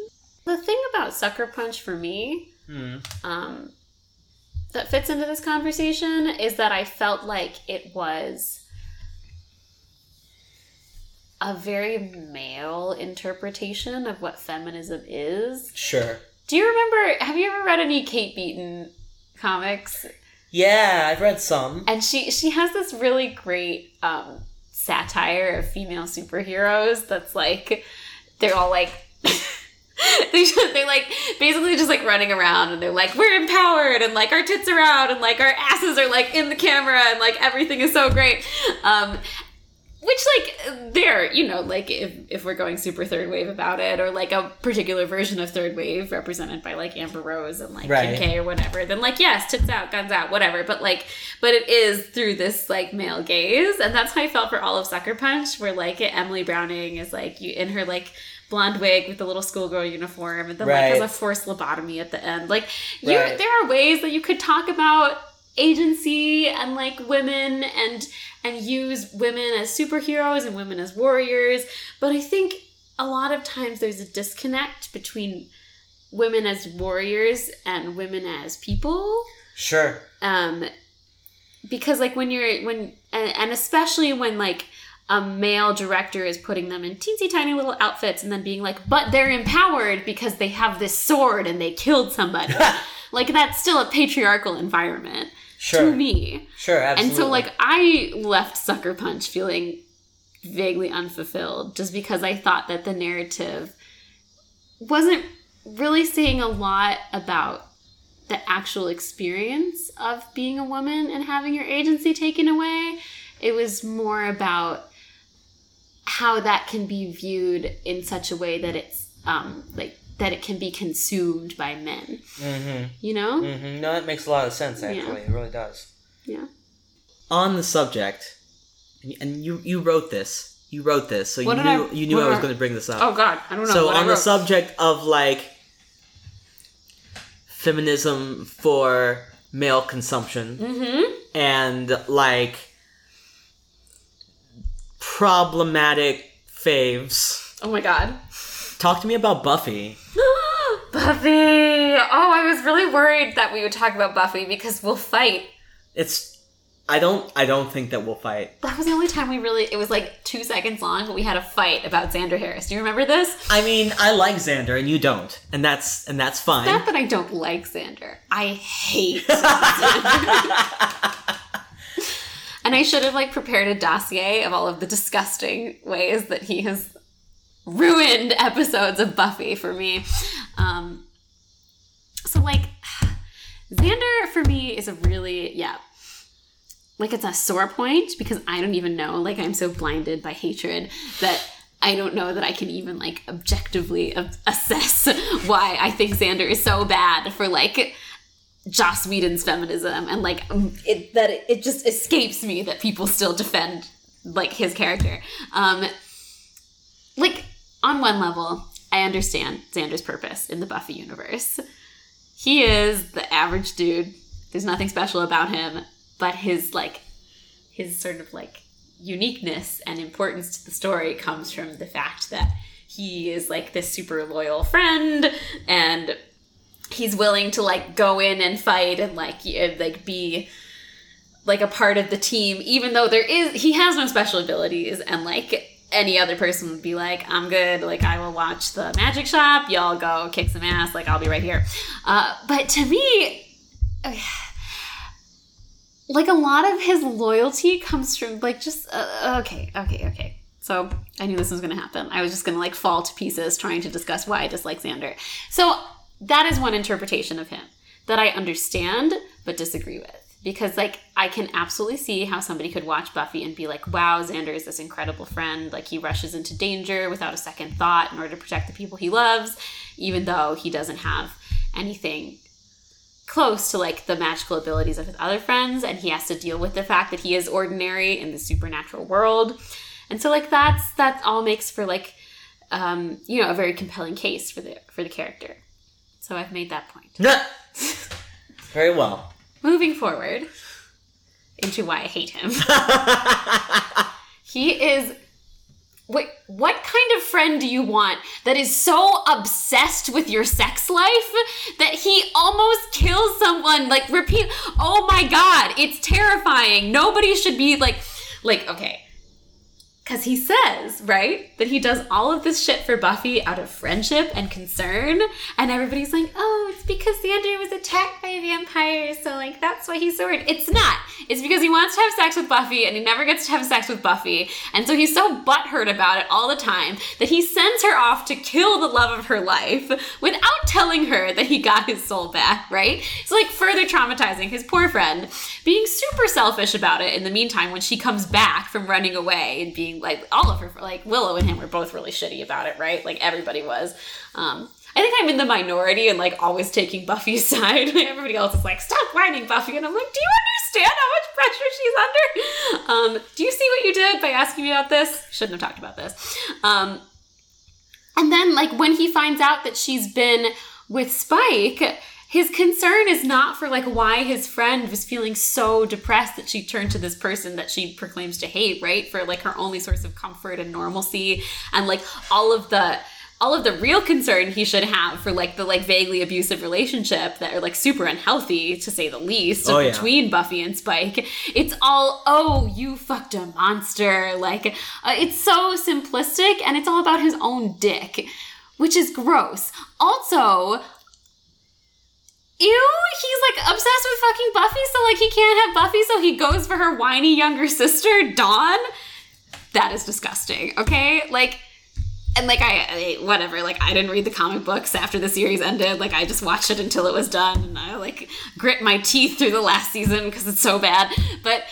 The thing about Sucker Punch for me, Hmm. um, that fits into this conversation is that I felt like it was a very male interpretation of what feminism is. Sure. Do you remember? Have you ever read any Kate Beaton comics? Yeah, I've read some. and she she has this really great um satire of female superheroes that's like they're all like they just, they're like basically just like running around and they're like we're empowered and like our tits are out and like our asses are like in the camera and like everything is so great. Um which like there you know like if, if we're going super third wave about it or like a particular version of third wave represented by like amber rose and like Right. kim k or whatever then like yes tits out guns out whatever but like but it is through this like male gaze and that's how i felt for all of sucker punch where like emily browning is like you in her like blonde wig with the little schoolgirl uniform and then like Right. has a forced lobotomy at the end like you Right. there are ways that you could talk about agency and like women and and use women as superheroes and women as warriors. But i think a lot of times there's a disconnect between women as warriors and women as people. Sure. um because like when you're when and, and especially when like a male director is putting them in teensy tiny little outfits and then being like but they're empowered because they have this sword and they killed somebody. Like that's still a patriarchal environment Sure. to me Sure. Absolutely. and so like i left sucker punch feeling vaguely unfulfilled just because i thought that the narrative wasn't really saying a lot about the actual experience of being a woman and having your agency taken away it was more about how that can be viewed in such a way that it's um like that it can be consumed by men Mm-hmm. you know Mm-hmm. No, that makes a lot of sense. Yeah. Actually, it really does. yeah On the subject, and- and you you wrote this. You wrote this, so What you did I- knew you knew I was I- going to bring this up. oh god i don't know so what on the subject of like feminism for male consumption mm-hmm and like problematic faves oh my god talk to me about buffy Buffy. Oh, I was really worried that we would talk about Buffy because we'll fight. it's i don't i don't think that we'll fight That was the only time we really. It was like two seconds long, but we had a fight about Xander Harris. Do you remember this? i mean i like xander and you don't and that's and that's fine Not that I don't like Xander. I hate Xander. and I should have like prepared a dossier of all of the disgusting ways that he has ruined episodes of Buffy for me. Um, so like Xander for me is a really yeah. Like it's a sore point because I don't even know. Like I'm so blinded by hatred that I don't know that I can even like objectively assess why I think Xander is so bad for like Joss Whedon's feminism and like it, that it, it just escapes me that people still defend like his character. Um, like on one level, I understand Xander's purpose in the Buffy universe. He is the average dude. There's nothing special about him, but his like his sort of like uniqueness and importance to the story comes from the fact that he is like this super loyal friend and he's willing to like go in and fight and like like be like a part of the team even though there is he has no special abilities and like any other person would be like i'm good like i will watch the magic shop. Y'all go kick some ass like i'll be right here. Uh, but to me like a lot of his loyalty comes from like just uh, okay okay okay. So i knew this was going to happen. I was just going to like fall to pieces trying to discuss why i dislike xander. So that is one interpretation of him that I understand but disagree with. Because, like, I can absolutely see how somebody could watch Buffy and be like, wow, Xander is this incredible friend. Like, he rushes into danger without a second thought in order to protect the people he loves, even though he doesn't have anything close to like the magical abilities of his other friends and he has to deal with the fact that he is ordinary in the supernatural world and so like that's that all makes for like um you know a very compelling case for the for the character so I've made that point. Very well. Moving forward into why I hate him. he is Wait, what kind of friend do you want that is so obsessed with your sex life that he almost kills someone? Like, repeat, oh my god, it's terrifying. Nobody should be like, like, okay, because he says, right, that he does all of this shit for Buffy out of friendship and concern. And everybody's like, oh, it's because Xander was attacked by a vampire. So, like, that's why he's so weird. It's not. It's because he wants to have sex with Buffy and he never gets to have sex with Buffy. And so he's so butthurt about it all the time that he sends her off to kill the love of her life without telling her that he got his soul back, right? So, like, further traumatizing his poor friend, being super selfish about it in the meantime when she comes back from running away and being like all of her like Willow and him were both really shitty about it, right? Like everybody was. Um, I think I'm in the minority and like always taking Buffy's side. Everybody else is like, stop whining, Buffy. And I'm like, do you understand how much pressure she's under? Um, do you see what you did by asking me about this? Shouldn't have talked about this. Um, and then, like, when he finds out that she's been with Spike, his concern is not for like why his friend was feeling so depressed that she turned to this person that she proclaims to hate, right? For like her only source of comfort and normalcy and like all of the all of the real concern he should have for like the like vaguely abusive relationship that are like super unhealthy to say the least oh, between yeah. Buffy and Spike. It's all oh you fucked a monster like uh, it's so simplistic and it's all about his own dick, which is gross. Also, ew, he's like obsessed with fucking Buffy, so like he can't have Buffy, so he goes for her whiny younger sister, Dawn. That is disgusting, okay? Like, and like I, I, whatever like i didn't read the comic books after the series ended like i just watched it until it was done and i like grit my teeth through the last season because it's so bad but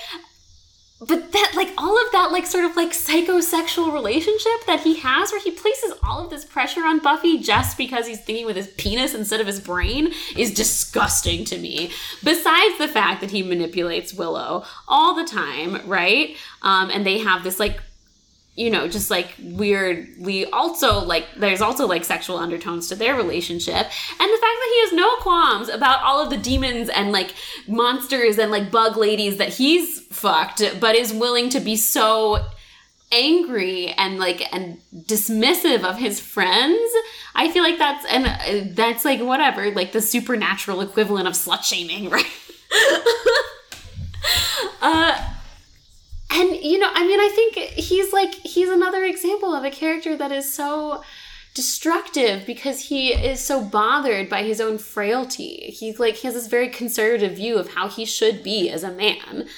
but that like all of that like sort of like psychosexual relationship that he has where he places all of this pressure on buffy just because he's thinking with his penis instead of his brain is disgusting to me. Besides the fact that he manipulates willow all the time right? Um, and they have this like you know, just like weirdly also like there's also like sexual undertones to their relationship. And the fact that he has no qualms about all of the demons and like monsters and like bug ladies that he's fucked, but is willing to be so angry and like and dismissive of his friends i feel like that's and uh, that's like whatever like the supernatural equivalent of slut shaming right uh and you know i mean i think he's like he's another example of a character that is so destructive because he is so bothered by his own frailty. He's like he has this very conservative view of how he should be as a man.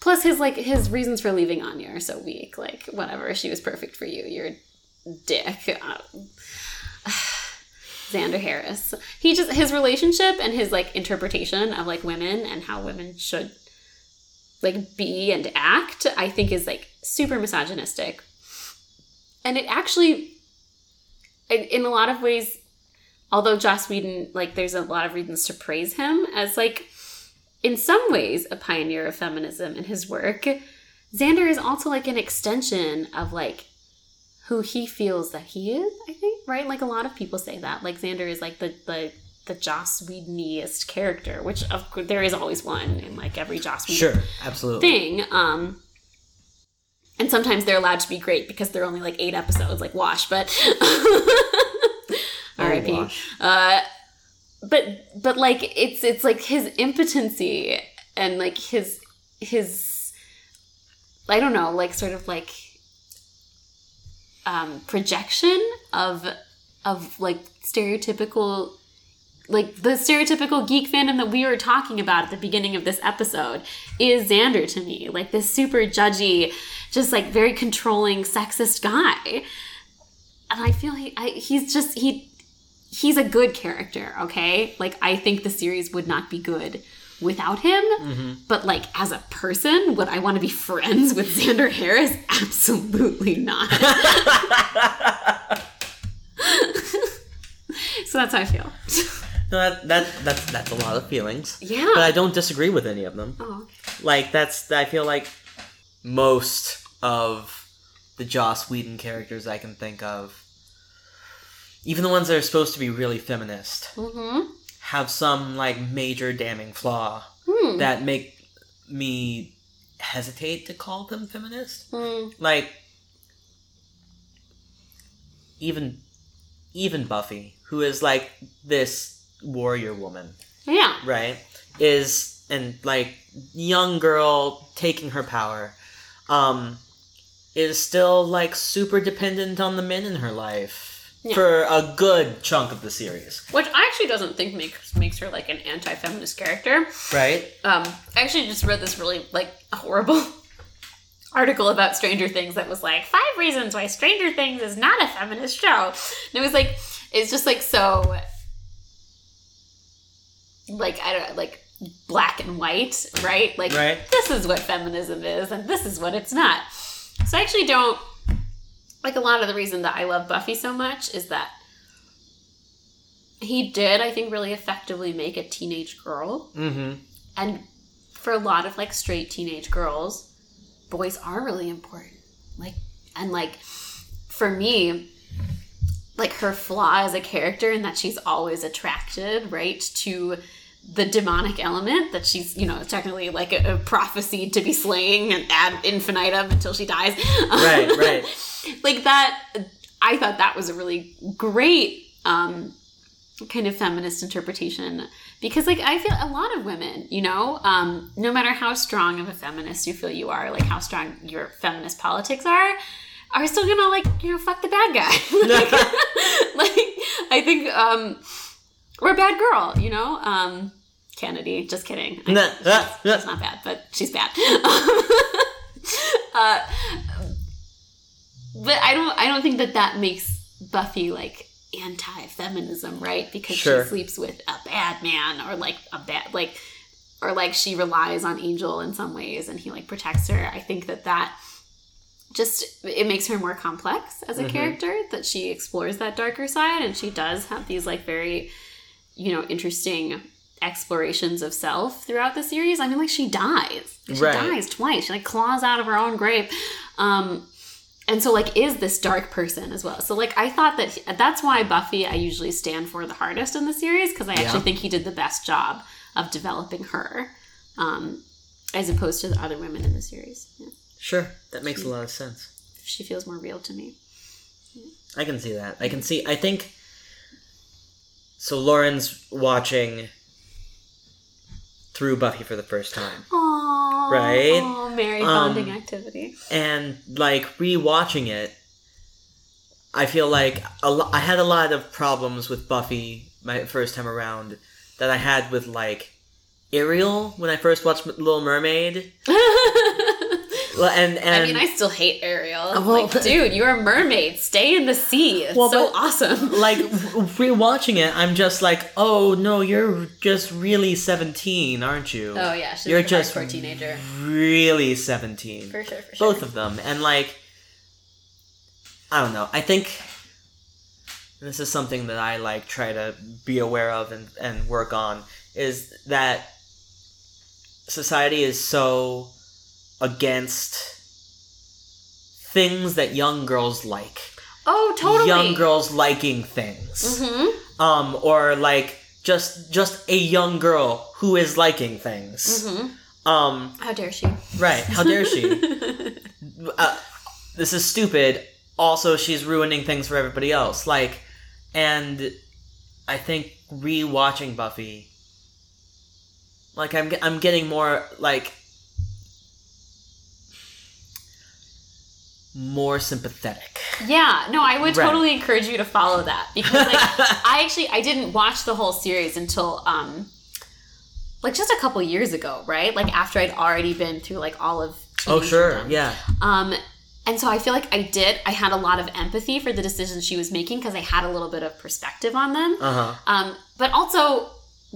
Plus his like his reasons for leaving anya are so weak. Like whatever she was perfect for you you're a dick. Uh, Xander Harris. He just his relationship and his like interpretation of like women and how women should like be and act, I think is like super misogynistic. and it actually, in, a lot of ways, although Joss Whedon, like, there's a lot of reasons to praise him as, like, in some ways, a pioneer of feminism in his work. Xander is also like an extension of like who he feels that he is. I think right, like a lot of people say that. Like Xander is like the the the Joss Whedoniest character, which of course there is always one in like every Joss Whedon Sure, absolutely. thing. Um, and sometimes they're allowed to be great because they're only like eight episodes, like Wash. But R.I.P. Wash. Uh, but but like it's it's like his impotency and like his his I don't know, like sort of like um, projection of of like stereotypical like the stereotypical geek fandom that we were talking about at the beginning of this episode is Xander to me. Like this super judgy, just like very controlling, sexist guy. And I feel he, I, he's just he he's a good character. Okay, like I think the series would not be good without him. Mm-hmm. But like as a person, would I want to be friends with Xander Harris? Absolutely not. so that's how I feel. No, that, that that's that's a lot of feelings. Yeah. But I don't disagree with any of them. Oh, okay. Like that's I feel like most of the Joss Whedon characters I can think of, even the ones that are supposed to be really feminist, Mm-hmm. have some like major damning flaw Hmm. that make me hesitate to call them feminist. Hmm. Like even even Buffy, who is like this warrior woman, Yeah. right? Is and like young girl taking her power, um, is still like super dependent on the men in her life Yeah. for a good chunk of the series, Which I actually doesn't think makes makes her like an anti-feminist character. right? Um, I actually just read this really like horrible article about Stranger Things that was like five reasons why Stranger Things is not a feminist show. And it was like it's just like so like I don't like black and white, right? Like Right. this is what feminism is and this is what it's not. So I actually don't like a lot of the reason that I love Buffy so much is that he did, I think, really effectively make a teenage girl Mm-hmm. and for a lot of like straight teenage girls boys are really important like and like for me like her flaw as a character and that she's always attracted right to the demonic element that she's you know technically like a, a prophecy to be slaying and ad infinitum until she dies Right, right. like that i thought that was a really great um kind of feminist interpretation because like i feel a lot of women you know um no matter how strong of a feminist you feel you are like how strong your feminist politics are are still gonna like you know fuck the bad guy like, like i think um or a bad girl you know um kennedy just kidding I- Nah, She's ah. not bad, but she's bad. uh, but I don't. I don't think that that makes Buffy like anti-feminism, right? Because Sure. she sleeps with a bad man, or like a bad like, or like she relies on Angel in some ways, and he like protects her. I think that that just it makes her more complex as a Mhm. character. That she explores that darker side, and she does have these like very, you know, interesting explorations of self throughout the series. I mean, like she dies. She Right. dies twice. She like claws out of her own grave. Um, and so like is this dark person as well. So like I thought that that's why Buffy I usually stand for the hardest in the series because I actually Yeah. think he did the best job of developing her, um, as opposed to the other women in the series. Yeah. Sure, that makes a lot of sense. She feels more real to me. I can see that. I can see. I think. So Lauren's watching through Buffy for the first time, Aww, Right? Aw, married Um, bonding activity. and like rewatching it, I feel like a lo- I had a lot of problems with Buffy my first time around that I had with like Ariel when I first watched Little Mermaid. Well, And and I mean, I still hate Ariel. Well- like, dude, you're a mermaid. Stay in the sea. It's Well, so awesome. like rewatching it, I'm just like, oh no, you're just really 17, aren't you? Oh yeah, she's You're a just hardcore teenager. really 17. For sure, for sure. Both of them. And like I don't know. I think this is something that I like try to be aware of and, and work on is that society is so against things that young girls like. Oh, totally. Young girls liking things. Mm-hmm. Um, or like just just a young girl who is liking things. Mm-hmm. Um, How dare she? right. How dare she? uh, this is stupid. Also, she's ruining things for everybody else. Like, and I think rewatching Buffy, like I'm, I'm getting more like more sympathetic. Yeah, no, I would Right. totally encourage you to follow that because like I actually I didn't watch the whole series until um like just a couple years ago, right? Like after I'd already been through like all of Oh sure, teenagerdom. yeah, Um and so I feel like I did I had a lot of empathy for the decisions she was making because I had a little bit of perspective on them. uh huh. Um, but also,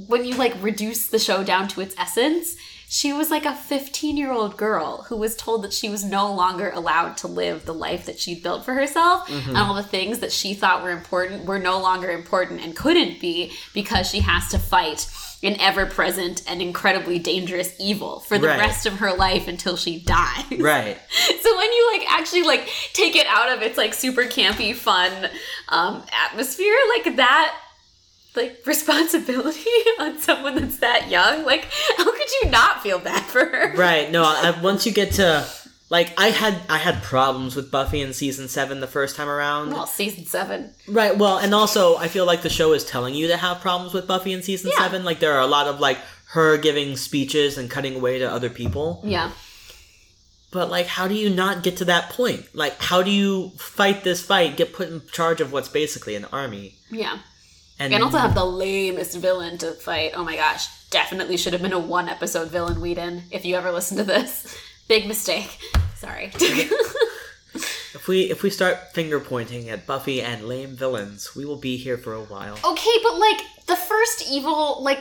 when you like reduce the show down to its essence, she was like a 15 year old girl who was told that she was no longer allowed to live the life that she'd built for herself. And all the things that she thought were important were no longer important and couldn't be because she has to fight an ever present and incredibly dangerous evil for the Right. rest of her life until she dies. Right. So when you like actually like take it out of its like super campy fun um atmosphere, like that like responsibility on someone that's that young, like how could you not feel bad for her? Right. No, I, once you get to like I had I had problems with Buffy in season 7 the first time around. Well, season seven. Right. Well, and also I feel like the show is telling you to have problems with Buffy in season Yeah. 7. Like there are a lot of like her giving speeches and cutting away to other people. Yeah. But like how do you not get to that point? Like how do you fight this fight, get put in charge of what's basically an army? Yeah. And, And also have the lamest villain to fight. Oh my gosh. Definitely should have been a one episode villain Whedon, if you ever listen to this. Big mistake. Sorry. if we if we start finger pointing at Buffy and lame villains, we will be here for a while. Okay, but like the first evil, like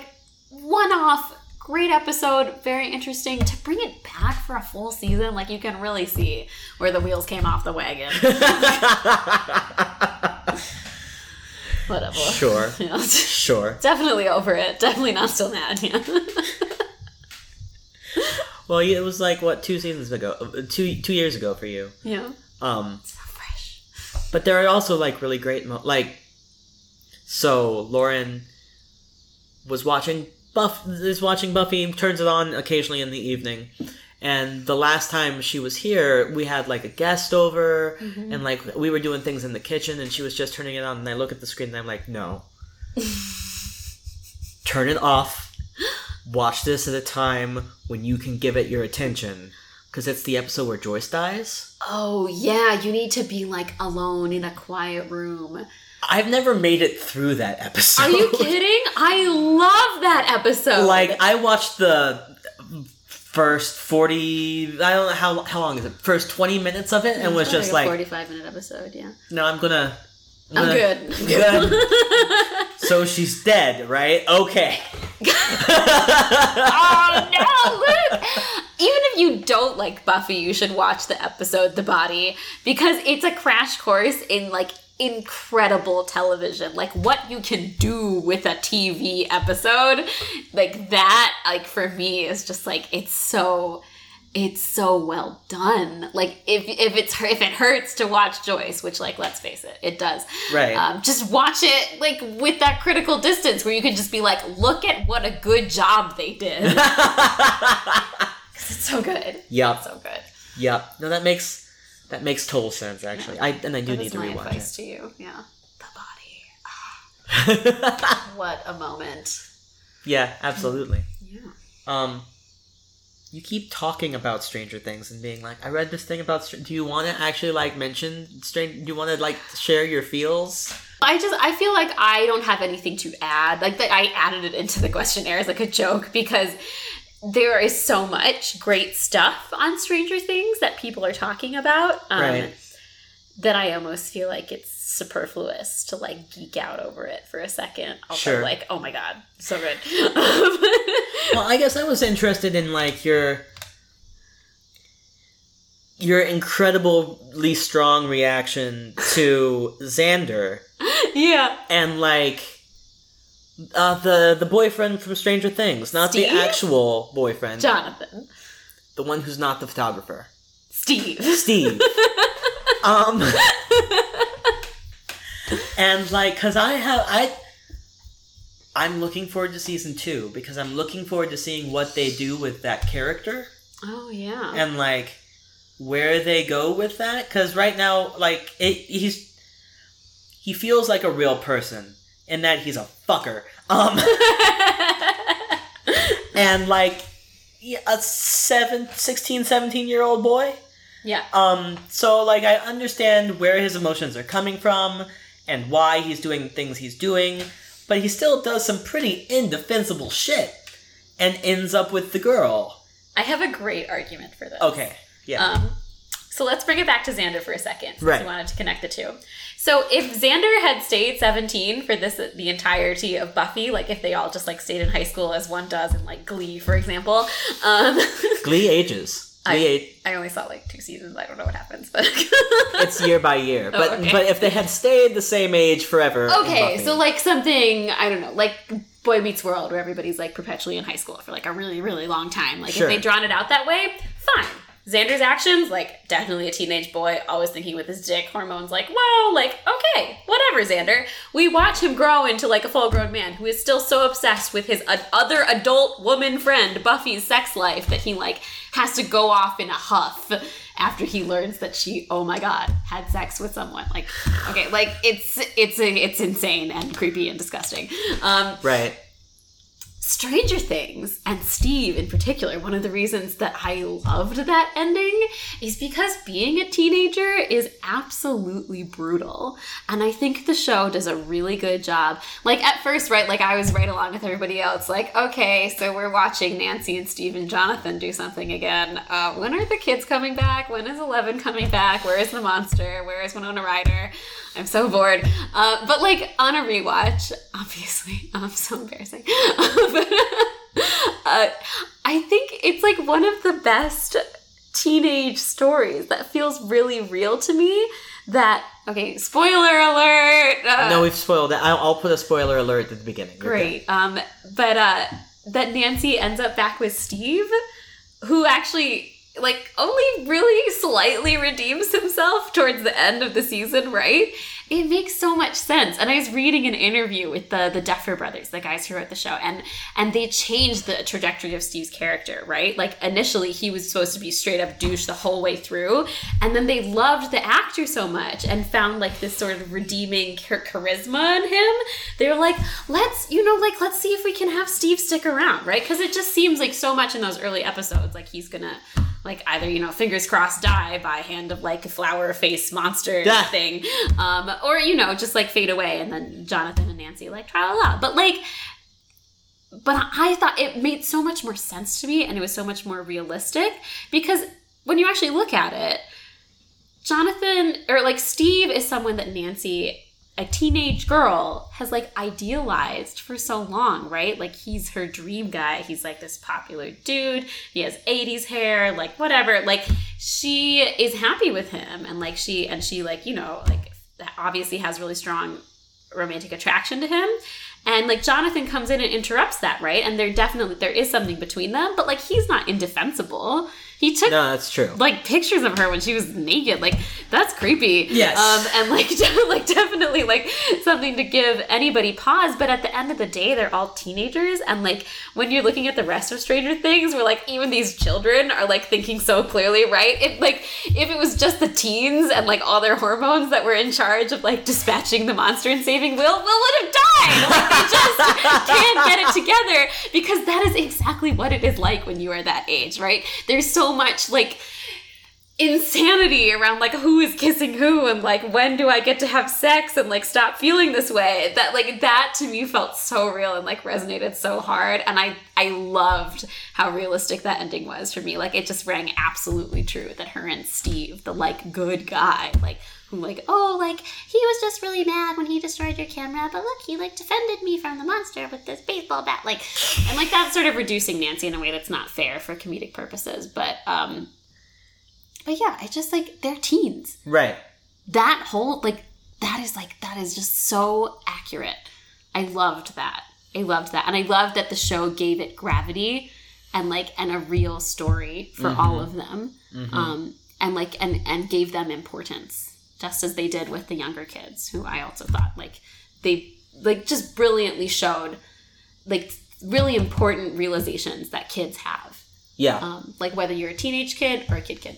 one off, great episode, very interesting. To bring it back for a full season, like you can really see where the wheels came off the wagon. Whatever. Sure. Sure. Definitely over it. Definitely not still mad. Yeah. Well, it was like what two seasons ago, uh, two two years ago for you. yeah. Um, So fresh. but there are also like really great mo- like. So Lauren was watching Buff is watching Buffy, turns it on occasionally in the evening, and the last time she was here, we had like a guest over, mm-hmm. and like we were doing things in the kitchen, and she was just turning it on, and I look at the screen, and I'm like, no, turn it off. Watch this at a time when you can give it your attention, because it's the episode where Joyce dies. Oh yeah, you need to be like alone in a quiet room. I've never made it through that episode. Are you kidding? I love that episode. like I watched the first 40 I don't know how how long is it? First 20 minutes of it and was just a like forty-five minute episode. Yeah. no, I'm going to I'm good. I'm. Good. so she's dead, right? Okay. oh no, Luke! Even if you don't like Buffy, you should watch the episode The Body because it's a crash course in like incredible television. Like what you can do with a TV episode. Like that, like for me, is just like it's so it's so well done. Like if if it's if it hurts to watch Joyce, which like let's face it, it does. Right. Um, just watch it like with that critical distance where you can just be like, look at what a good job they did. 'Cause it's so good. yep. So good. Yep. No, that makes that makes total sense actually. I and I do That need is to my rewatch advice it. to you. Yeah. The body. yeah, What a moment. Yeah, absolutely. Yeah. Um you keep talking about Stranger Things and being like, I read this thing about. Str- do you want to actually like mention Stranger? Do you want to like share your feels? I just I feel like I don't have anything to add. Like that I added it into the questionnaire as like a joke because there is so much great stuff on Stranger Things that people are talking about. Um, Right. That I almost feel like it's superfluous to like geek out over it for a second. Also, Sure. like, oh my god, so good. well, I guess I was interested in like your your incredibly strong reaction to Xander yeah. and like uh, the the boyfriend from Stranger Things, not Steve? the actual boyfriend, Jonathan. the one who's not the photographer, Steve. Steve. um, and like, cause I have I. I'm looking forward to season two because I'm looking forward to seeing what they do with that character. Oh yeah. and like where they go with that because right now like it, he's he feels like a real person in that he's a fucker um and like a seven, 16 17 year old boy yeah. um so like i understand where his emotions are coming from and why he's doing the things he's doing but he still does some pretty indefensible shit and ends up with the girl I have a great argument for this. okay yeah Um, so let's bring it back to Xander for a second, Right. we wanted to connect the two. So if Xander had stayed 17 for this the entirety of Buffy, like if they all just like stayed in high school as one does in like Glee, for example, um, Glee ages. I- I only saw like two seasons. I don't know what happens, but it's year by year. But Oh, okay. but if they had stayed the same age forever. Okay, so like something I don't know, like Boy Meets World, where everybody's like perpetually in high school for like a really, really long time. Like Sure. if they drawn it out that way, fine. Xander's actions, like definitely a teenage boy, always thinking with his dick hormones, like, whoa, like, okay, whatever, Xander. We watch him grow into like a full grown man who is still so obsessed with his other adult woman friend, Buffy's sex life, that he like has to go off in a huff after he learns that she, oh my god, had sex with someone. Like, okay, like it's it's it's insane and creepy and disgusting. Um, right. Stranger Things and Steve in particular, one of the reasons that I loved that ending is because being a teenager is absolutely brutal. And I think the show does a really good job. Like at first, right, like I was right along with everybody else, like, okay, so we're watching Nancy and Steve and Jonathan do something again. Uh, when are the kids coming back? When is Eleven coming back? Where is the monster? Where is Winona Ryder? I'm so bored. Uh, but like on a rewatch, obviously, I'm um, so embarrassing. but, uh, I think it's like one of the best teenage stories that feels really real to me. That okay, spoiler alert. Uh, no, we've spoiled it. I'll, I'll put a spoiler alert at the beginning. Great. Um, but uh, that Nancy ends up back with Steve, who actually like only really slightly redeems himself towards the end of the season, right? It makes so much sense. And I was reading an interview with the the Duffer brothers, the guys who wrote the show, and and they changed the trajectory of Steve's character, right? Like initially he was supposed to be straight up douche the whole way through, and then they loved the actor so much and found like this sort of redeeming char- charisma in him. They were like, let's, you know, like let's see if we can have Steve stick around, right? Because it just seems like so much in those early episodes, like he's gonna like either you know fingers crossed die by hand of like a flower face monster Yeah. thing um or you know just like fade away and then jonathan and nancy like try la but like but i thought it made so much more sense to me and it was so much more realistic because when you actually look at it jonathan or like steve is someone that nancy a teenage girl has like idealized for so long, right? Like he's her dream guy. He's like this popular dude. He has 80s hair, like whatever. Like she is happy with him and like she and she like, you know, like obviously has really strong romantic attraction to him. And like Jonathan comes in and interrupts that, right? And there definitely there is something between them, but like he's not indefensible. He took No, that's true. like pictures of her when she was naked. Like that's creepy. Yes. Um, and like like definitely like something to give anybody pause. But at the end of the day, they're all teenagers, and like when you're looking at the rest of Stranger Things, where like even these children are like thinking so clearly, right? If like if it was just the teens and like all their hormones that were in charge of like dispatching the monster and saving Will, Will would have died. Like they just can't get it together because that is exactly what it is like when you are that age, right? There's so much like insanity around like who is kissing who and like when do I get to have sex and like stop feeling this way. That like that to me felt so real and like resonated so hard. And I I loved how realistic that ending was for me. Like it just rang absolutely true that her and Steve the like good guy like who like oh like he was just really mad when he destroyed your camera but look he like defended me from the monster with this baseball bat like and like that's sort of reducing Nancy in a way that's not fair for comedic purposes. But um but yeah, I just like they're teens. Right. That whole like that is like that is just so accurate. I loved that. I loved that. And I loved that the show gave it gravity and like and a real story for all of them. Um and like and and gave them importance just as they did with the younger kids who I also thought like they like just brilliantly showed like really important realizations that kids have. Yeah. Um like whether you're a teenage kid or a kid kid.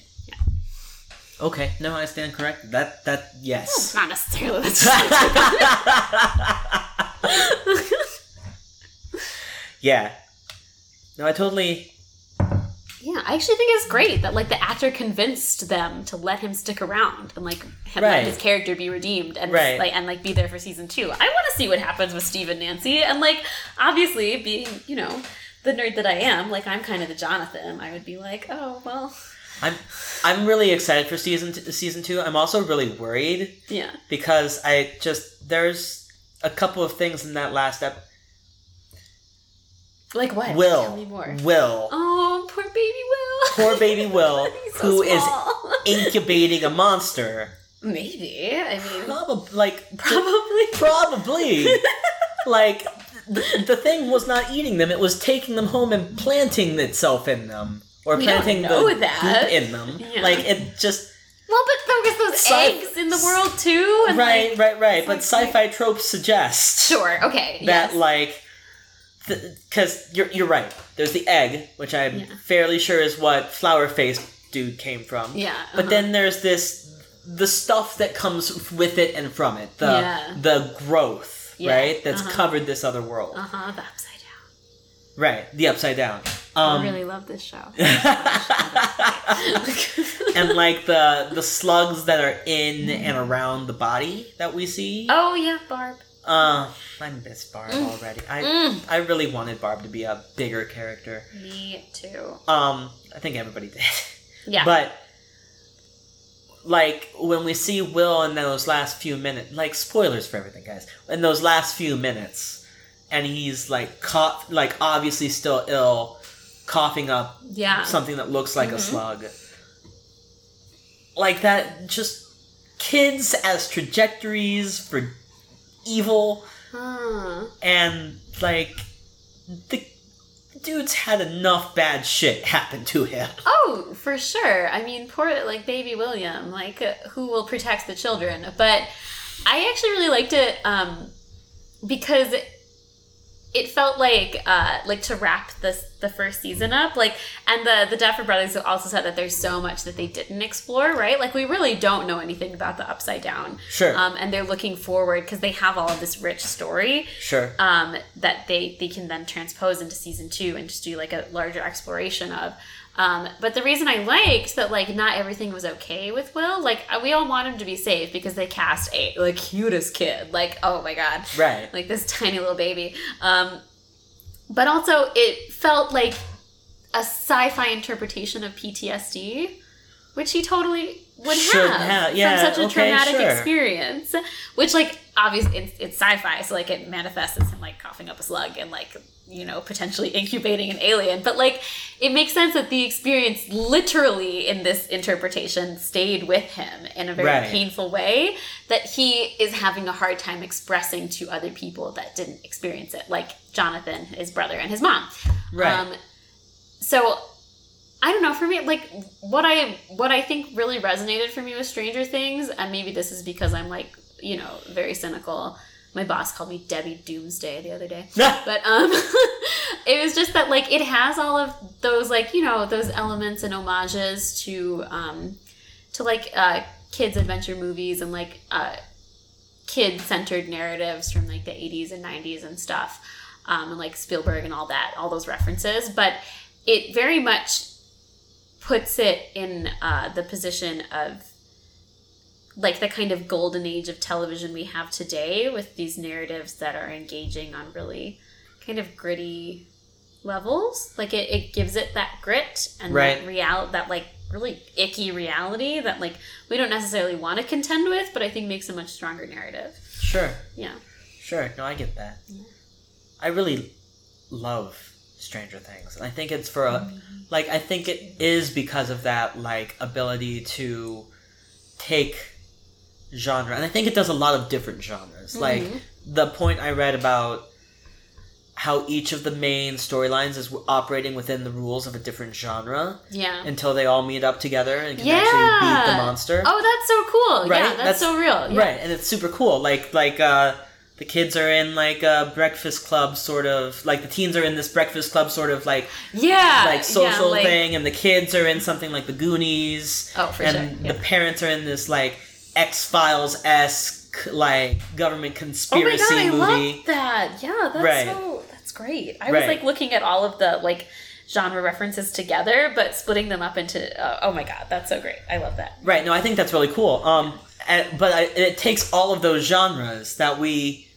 Okay. No, I stand corrected. That that yes. Not necessarily that's yeah. No, I totally. Yeah, I actually think it's great that like the actor convinced them to let him stick around and like have Right. let his character be redeemed and Right. like and like be there for season two. I want to see what happens with Steve and Nancy and like obviously being you know the nerd that I am, like I'm kind of the Jonathan. I would be like, oh well, I'm I'm really excited for season t- season two. I'm also really worried yeah, because I just there's a couple of things in that last ep. like what? Will Tell me more. Will Oh, poor baby Will. poor baby Will so who is small. incubating a monster. maybe. I mean, Probably like probably. probably like the, the thing was not eating them; it was taking them home and planting itself in them. Or We don't planting know the that. goop in them. Yeah. Like it just Well, but focus those Sci- eggs in the world too. And right, like, right, right. But like- sci-fi tropes suggest Sure. Okay. that yes. like because you're you're right. There's the egg, which I'm Yeah. fairly sure is what flower face dude came from. Yeah. But uh-huh. then there's this the stuff that comes with it and from it. The Yeah. the growth, Yeah, right? That's uh-huh. covered this other world. Uh huh. The upside down. Right. The upside down. Um I really love this show. and like the the slugs that are in and around the body that we see. oh yeah, Barb. Uh, I miss Barb already. I Mm. I really wanted Barb to be a bigger character. Me too. Um, I think everybody did. Yeah. But like when we see Will in those last few minutes, like spoilers for everything, guys. In those last few minutes, and he's like cough, like obviously still ill, coughing up yeah. something that looks like a Mhm. slug. Like that, just kids as trajectories for evil, Huh. and like the dude's had enough bad shit happen to him. Oh, for sure. I mean, poor like baby William, like uh, who will protect the children? But I actually really liked it um, because it felt like uh, like to wrap this the first season up. Like, and the the Duffer Brothers also said that there's so much that they didn't explore. Right? Like, we really don't know anything about the Upside Down. Sure, Um, and they're looking forward because they have all of this rich story sure. um, that they they can then transpose into season two and just do like a larger exploration of. Um, but the reason I liked that like not everything was okay with Will, like uh, we all want him to be safe because they cast a like cutest kid, like oh my god, Right. like this tiny little baby. Um, but also it felt like a sci-fi interpretation of PTSD, which he totally would Should have, have, yeah, from such a okay, traumatic sure. experience. Which, like, obviously, it's, it's sci-fi, so like it manifests as him like coughing up a slug and like you know potentially incubating an alien. But like, it makes sense that the experience, literally in this interpretation, stayed with him in a very Right. painful way that he is having a hard time expressing to other people that didn't experience it, like Jonathan, his brother, and his mom. Right. Um, so I don't know. For me, like what I what I think really resonated for me with Stranger Things, and maybe this is because I'm like you know very cynical. My boss called me Debbie Doomsday the other day, but um, it was just that like it has all of those like you know those elements and homages to um to like uh kids adventure movies and like uh kid centered narratives from like the 80s and 90s and stuff um, and like Spielberg and all that, all those references. But it very much puts it in uh, the position of like the kind of golden age of television we have today with these narratives that are engaging on really kind of gritty levels. Like it, it gives it that grit and Right. that real that like really icky reality that like we don't necessarily want to contend with, but I think makes a much stronger narrative. Sure. Yeah. Sure. No, I get that. I really love Stranger Things. And I think it's for a mm-hmm. like I think it is because of that like ability to take genre. And I think it does a lot of different genres. Like the point I read about how each of the main storylines is operating within the rules of a different genre Yeah. until they all meet up together and can yeah. actually beat the monster. Oh, that's so cool. Right? Yeah, that's, so real. Yeah. Right, and it's super cool. Like like uh the kids are in like a breakfast club sort of like the teens are in this breakfast club sort of like Yeah. like social yeah, like- thing and the kids are in something like the Goonies. Oh, for and sure, the parents are in this like X Files esque like government conspiracy Oh my god, I movie. love that. Yeah, that's Right. so that's great. I Right. was like looking at all of the like genre references together, but splitting them up into uh, oh my god, that's so great. I love that. Right. No, I think that's really cool. Um, and, but I, it takes all of those genres that we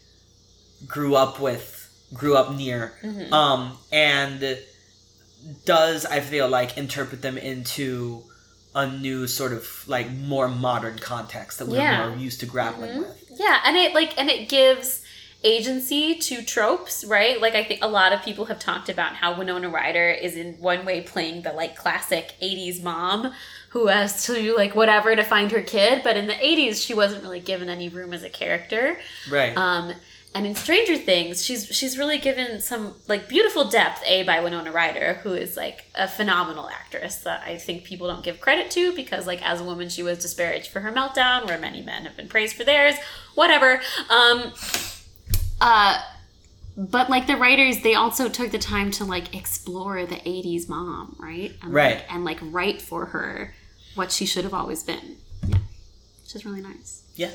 grew up with, grew up near, Mm-hmm. um, and does I feel like interpret them into a new sort of like more modern context that we're Yeah. Mm-hmm. more used to grappling with. Yeah, and it like and it gives agency to tropes, right? Like I think a lot of people have talked about how Winona Ryder is in one way playing the like classic 80s mom who has to do like whatever to find her kid, but in the 80s she wasn't really given any room as a character. Right. Um, and in Stranger Things, she's she's really given some like beautiful depth. A by Winona Ryder, who is like a phenomenal actress that I think people don't give credit to because like as a woman she was disparaged for her meltdown, where many men have been praised for theirs. Whatever. Um, uh, but like the writers, they also took the time to like explore the '80s mom, right? And, Right. Like, and like write for her what she should have always been. Yeah, which is really nice. yeah.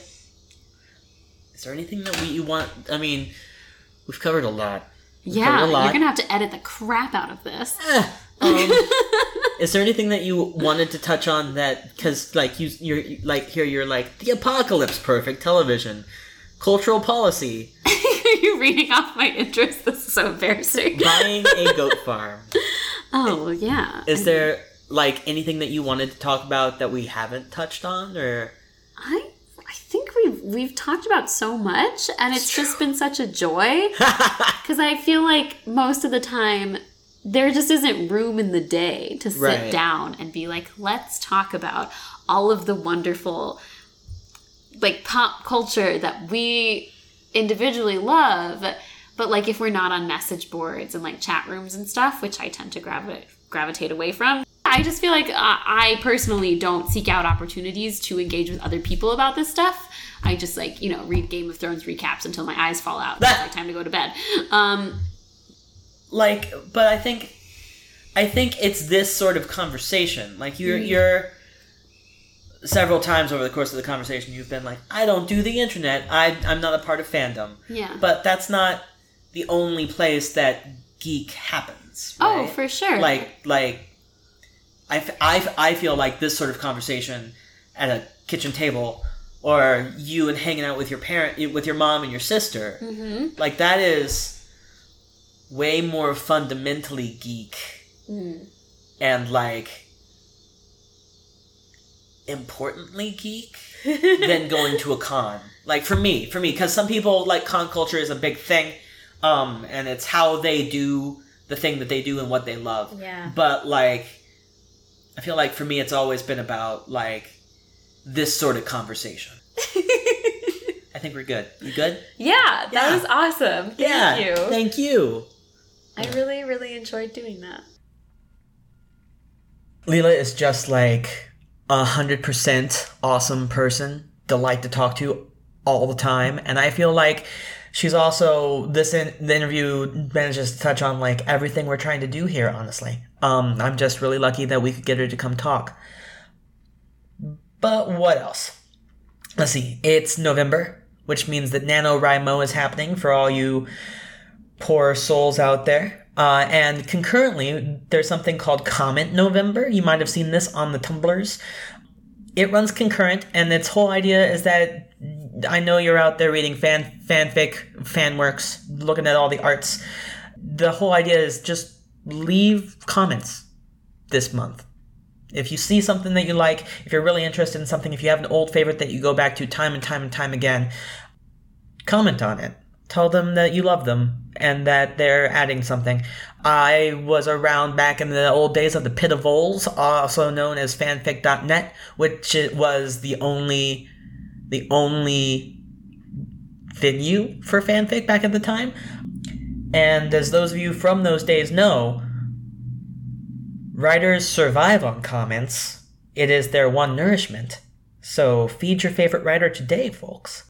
Is there anything that we you want? I mean, we've covered a lot. We've Yeah, a lot. you're gonna have to edit the crap out of this. Um, is there anything that you wanted to touch on that because like you you're like here you're like the apocalypse perfect television cultural policy are you're reading off my interest. This is so embarrassing. buying a goat farm Oh yeah. is there like anything that you wanted to talk about that we haven't touched on or I I we've we've talked about so much, and it's just been such a joy because I feel like most of the time there just isn't room in the day to sit Right. down and be like, let's talk about all of the wonderful like pop culture that we individually love but like if we're not on message boards and like chat rooms and stuff which i tend to gravitate gravitate away from i just feel like uh, i personally don't seek out opportunities to engage with other people about this stuff i just like you know read game of thrones recaps until my eyes fall out. It's like time to go to bed. Um like but i think i think it's this sort of conversation. Like you're you're several times over the course of the conversation you've been like i don't do the internet. I, i'm not a part of fandom. Yeah. But that's not the only place that geek happens oh for sure. Like like I, I feel like this sort of conversation at a kitchen table or you and hanging out with your parent with your mom and your sister Mhm. like that is way more fundamentally geek Mm. and like importantly geek than going to a con. Like for me, for me, because some people like con culture is a big thing, um, and it's how they do the thing that they do and what they love. yeah But like, I feel like for me, it's always been about like this sort of conversation. I think we're good. You good? yeah that Yeah. was awesome thank yeah. you Thank you. i really really enjoyed doing that Leela is just like a hundred percent awesome person, delight to talk to all the time, and I feel like she's also this in, the interview manages to touch on like everything we're trying to do here. Honestly, um, I'm just really lucky that we could get her to come talk. But what else? Let's see. It's November, which means that NaNoWriMo is happening for all you poor souls out there. Uh, and concurrently, there's something called Comment November. You might have seen this on the Tumblrs. It runs concurrent, and its whole idea is that I know you're out there reading fan fanfic, fan works, looking at all the arts. The whole idea is just leave comments this month. If you see something that you like, if you're really interested in something, if you have an old favorite that you go back to time and time and time again, comment on it. Tell them that you love them. and that they're adding something. I was around back in the old days of the Pit of Voles, also known as fanfic.net, which was the only the only venue for fanfic back at the time. And as those of you from those days know, writers survive on comments. It is their one nourishment. So feed your favorite writer today, folks.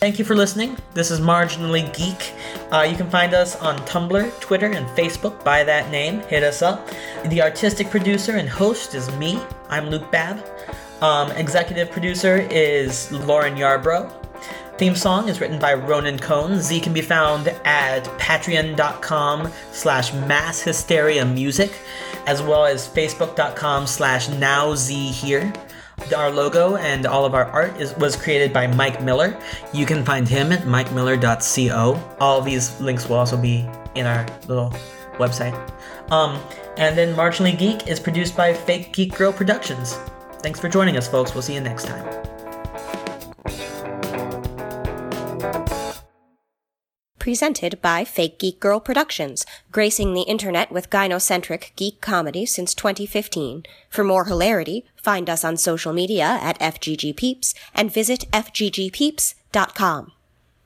Thank you for listening. This is Marginally Geek. Uh, you can find us on Tumblr, Twitter, and Facebook by that name. Hit us up. The artistic producer and host is me. I'm Luke Babb. Um, executive producer is Lauren Yarbrough. Theme song is written by Ronan Cohn. Z can be found at patreon.com slash mass hysteria music, as well as facebook.com slash nowz here. Our logo and all of our art is, was created by Mike Miller. You can find him at mikemiller.co. All these links will also be in our little website. Um, and then Marginally Geek is produced by Fake Geek Girl Productions. Thanks for joining us, folks. We'll see you next time. Presented by Fake Geek Girl Productions, gracing the internet with gynocentric geek comedy since 2015. For more hilarity, find us on social media at FGG Peeps and visit FGGPeeps.com.